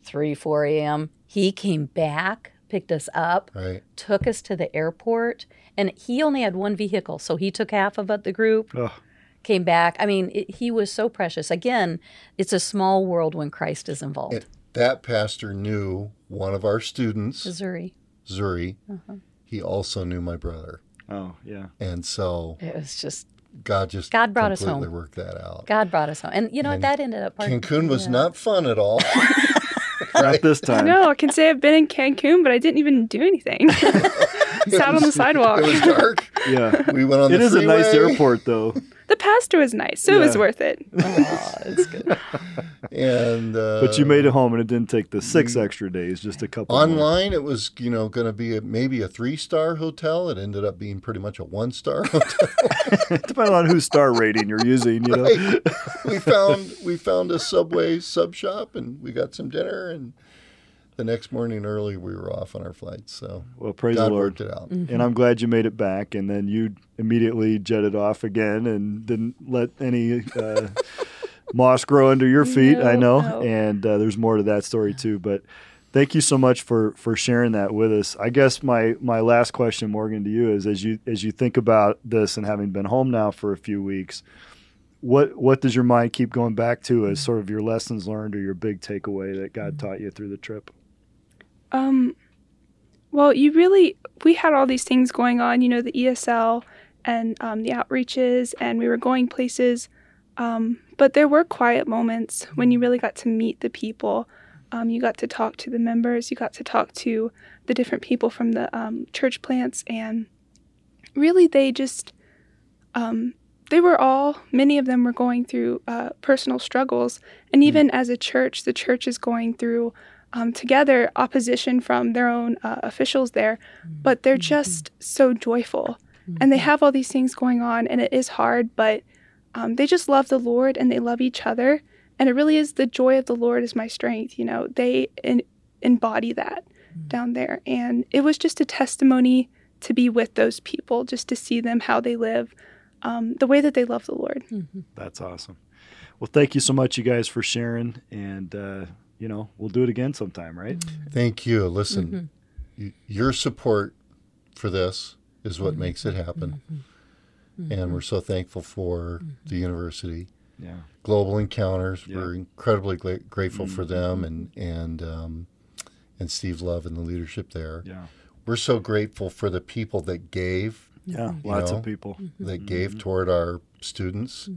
Speaker 2: three, four a.m. He came back, picked us up,
Speaker 3: Right.
Speaker 2: took us to the airport and he only had one vehicle so he took half of it the group
Speaker 1: Ugh.
Speaker 2: came back i mean it, he was so precious again it's a small world when christ is involved
Speaker 3: And that pastor knew one of our students,
Speaker 2: missouri
Speaker 3: Zuri.
Speaker 2: Uh-huh.
Speaker 3: He also knew my brother,
Speaker 1: Oh yeah.
Speaker 3: and so
Speaker 2: it was just
Speaker 3: God just
Speaker 2: God brought us
Speaker 3: completely
Speaker 2: home.
Speaker 3: worked that out.
Speaker 2: god brought us home and you know what
Speaker 3: And
Speaker 2: that ended up part-
Speaker 3: Cancun was
Speaker 2: yeah.
Speaker 3: not fun at all.
Speaker 1: Not this time.
Speaker 4: No, I can say I've been in Cancun, but I didn't even do anything. Sat on the sidewalk.
Speaker 3: It was dark.
Speaker 1: Yeah.
Speaker 3: We went on
Speaker 1: It
Speaker 3: the
Speaker 1: is a nice airport though.
Speaker 4: The pastor was nice, so it was worth it.
Speaker 2: oh, it's good
Speaker 3: and uh,
Speaker 1: But you made it home and it didn't take the six extra days, just a couple. more.
Speaker 3: Online, it was you know going to be a, maybe a three star hotel. It ended up being pretty much a one star hotel.
Speaker 1: Depending on whose star rating you're using, you know.
Speaker 3: Right. we found we found a Subway sub shop and we got some dinner and the next morning early we were off on our flight. So
Speaker 1: Well, praise
Speaker 3: God
Speaker 1: the Lord.
Speaker 3: worked it out.
Speaker 1: And I'm glad you made it back. And then you immediately jetted off again and didn't let any uh, moss grow under your feet. I know.
Speaker 2: No, no.
Speaker 1: And uh, there's more to that story too. But thank you so much for for sharing that with us. I guess my my last question, Morgan, to you is as you as you think about this and having been home now for a few weeks. What what does your mind keep going back to as sort of your lessons learned or your big takeaway that God taught you through the trip?
Speaker 4: Um, well, you really, we had all these things going on, you know, the ESL and um, the outreaches, and we were going places. Um, but there were quiet moments when you really got to meet the people. Um, you got to talk to the members, you got to talk to the different people from the um, church plants, and really they just, um, they were all, many of them were going through uh, personal struggles. And even as a church, the church is going through um, together opposition from their own uh, officials there, but they're just so joyful. And they have all these things going on, and it is hard, but um, they just love the Lord and they love each other. And it really is the joy of the Lord is my strength. You know, they en- embody that down there. And it was just a testimony to be with those people, just to see them, how they live, um, the way that they love the Lord.
Speaker 1: That's awesome. Well, thank you so much, you guys, for sharing. And, uh, you know, we'll do it again sometime, right? Mm-hmm.
Speaker 3: Thank you. Listen, mm-hmm. y- your support for this is what mm-hmm. makes it happen. And we're so thankful for the university.
Speaker 1: Yeah.
Speaker 3: Global Encounters,
Speaker 1: Yeah.
Speaker 3: we're incredibly gla- grateful for them and and um, and Steve Love and the leadership there.
Speaker 1: Yeah.
Speaker 3: We're so grateful for the people that gave
Speaker 1: Yeah. Lots
Speaker 3: know?
Speaker 1: of people.
Speaker 3: that gave toward our students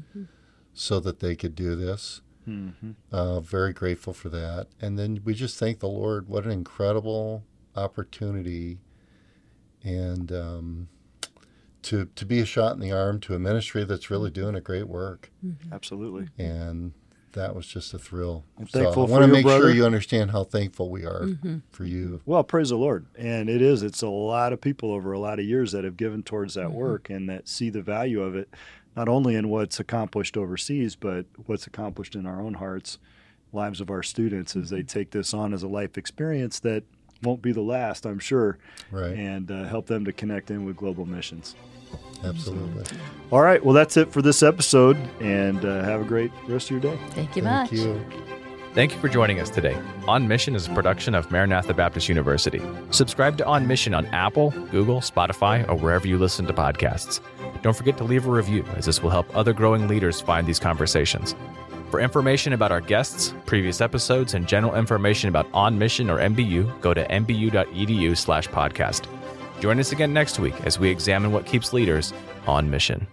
Speaker 3: so that they could do this.
Speaker 1: Mm-hmm.
Speaker 3: Uh, very grateful for that. And then we just thank the Lord. What an incredible opportunity. And um, to, to be a shot in the arm to a ministry that's really doing a great work.
Speaker 1: Absolutely.
Speaker 3: And that was just a thrill.
Speaker 1: I'm
Speaker 3: so I
Speaker 1: thankful for
Speaker 3: want to
Speaker 1: your
Speaker 3: make
Speaker 1: brother.
Speaker 3: sure you understand how thankful we are for you.
Speaker 1: Well, praise the Lord. And it is, it's a lot of people over a lot of years that have given towards that work and that see the value of it, not only in what's accomplished overseas, but what's accomplished in our own hearts, lives of our students as they take this on as a life experience that won't be the last, I'm sure,
Speaker 3: Right.
Speaker 1: and uh, help them to connect in with global missions.
Speaker 3: Absolutely.
Speaker 1: All right. Well, that's it for this episode, and uh, have a great rest of your day.
Speaker 2: thank you
Speaker 3: Thank
Speaker 2: much
Speaker 3: you.
Speaker 5: Thank you for joining us today. On Mission is a production of Maranatha Baptist University. Subscribe to On Mission on Apple, Google, Spotify, or wherever you listen to podcasts. Don't forget to leave a review, as this will help other growing leaders find these conversations. For information about our guests, previous episodes, and general information about On Mission or MBU, go to mbu.edu slash podcast. Join us again next week as we examine what keeps leaders on mission.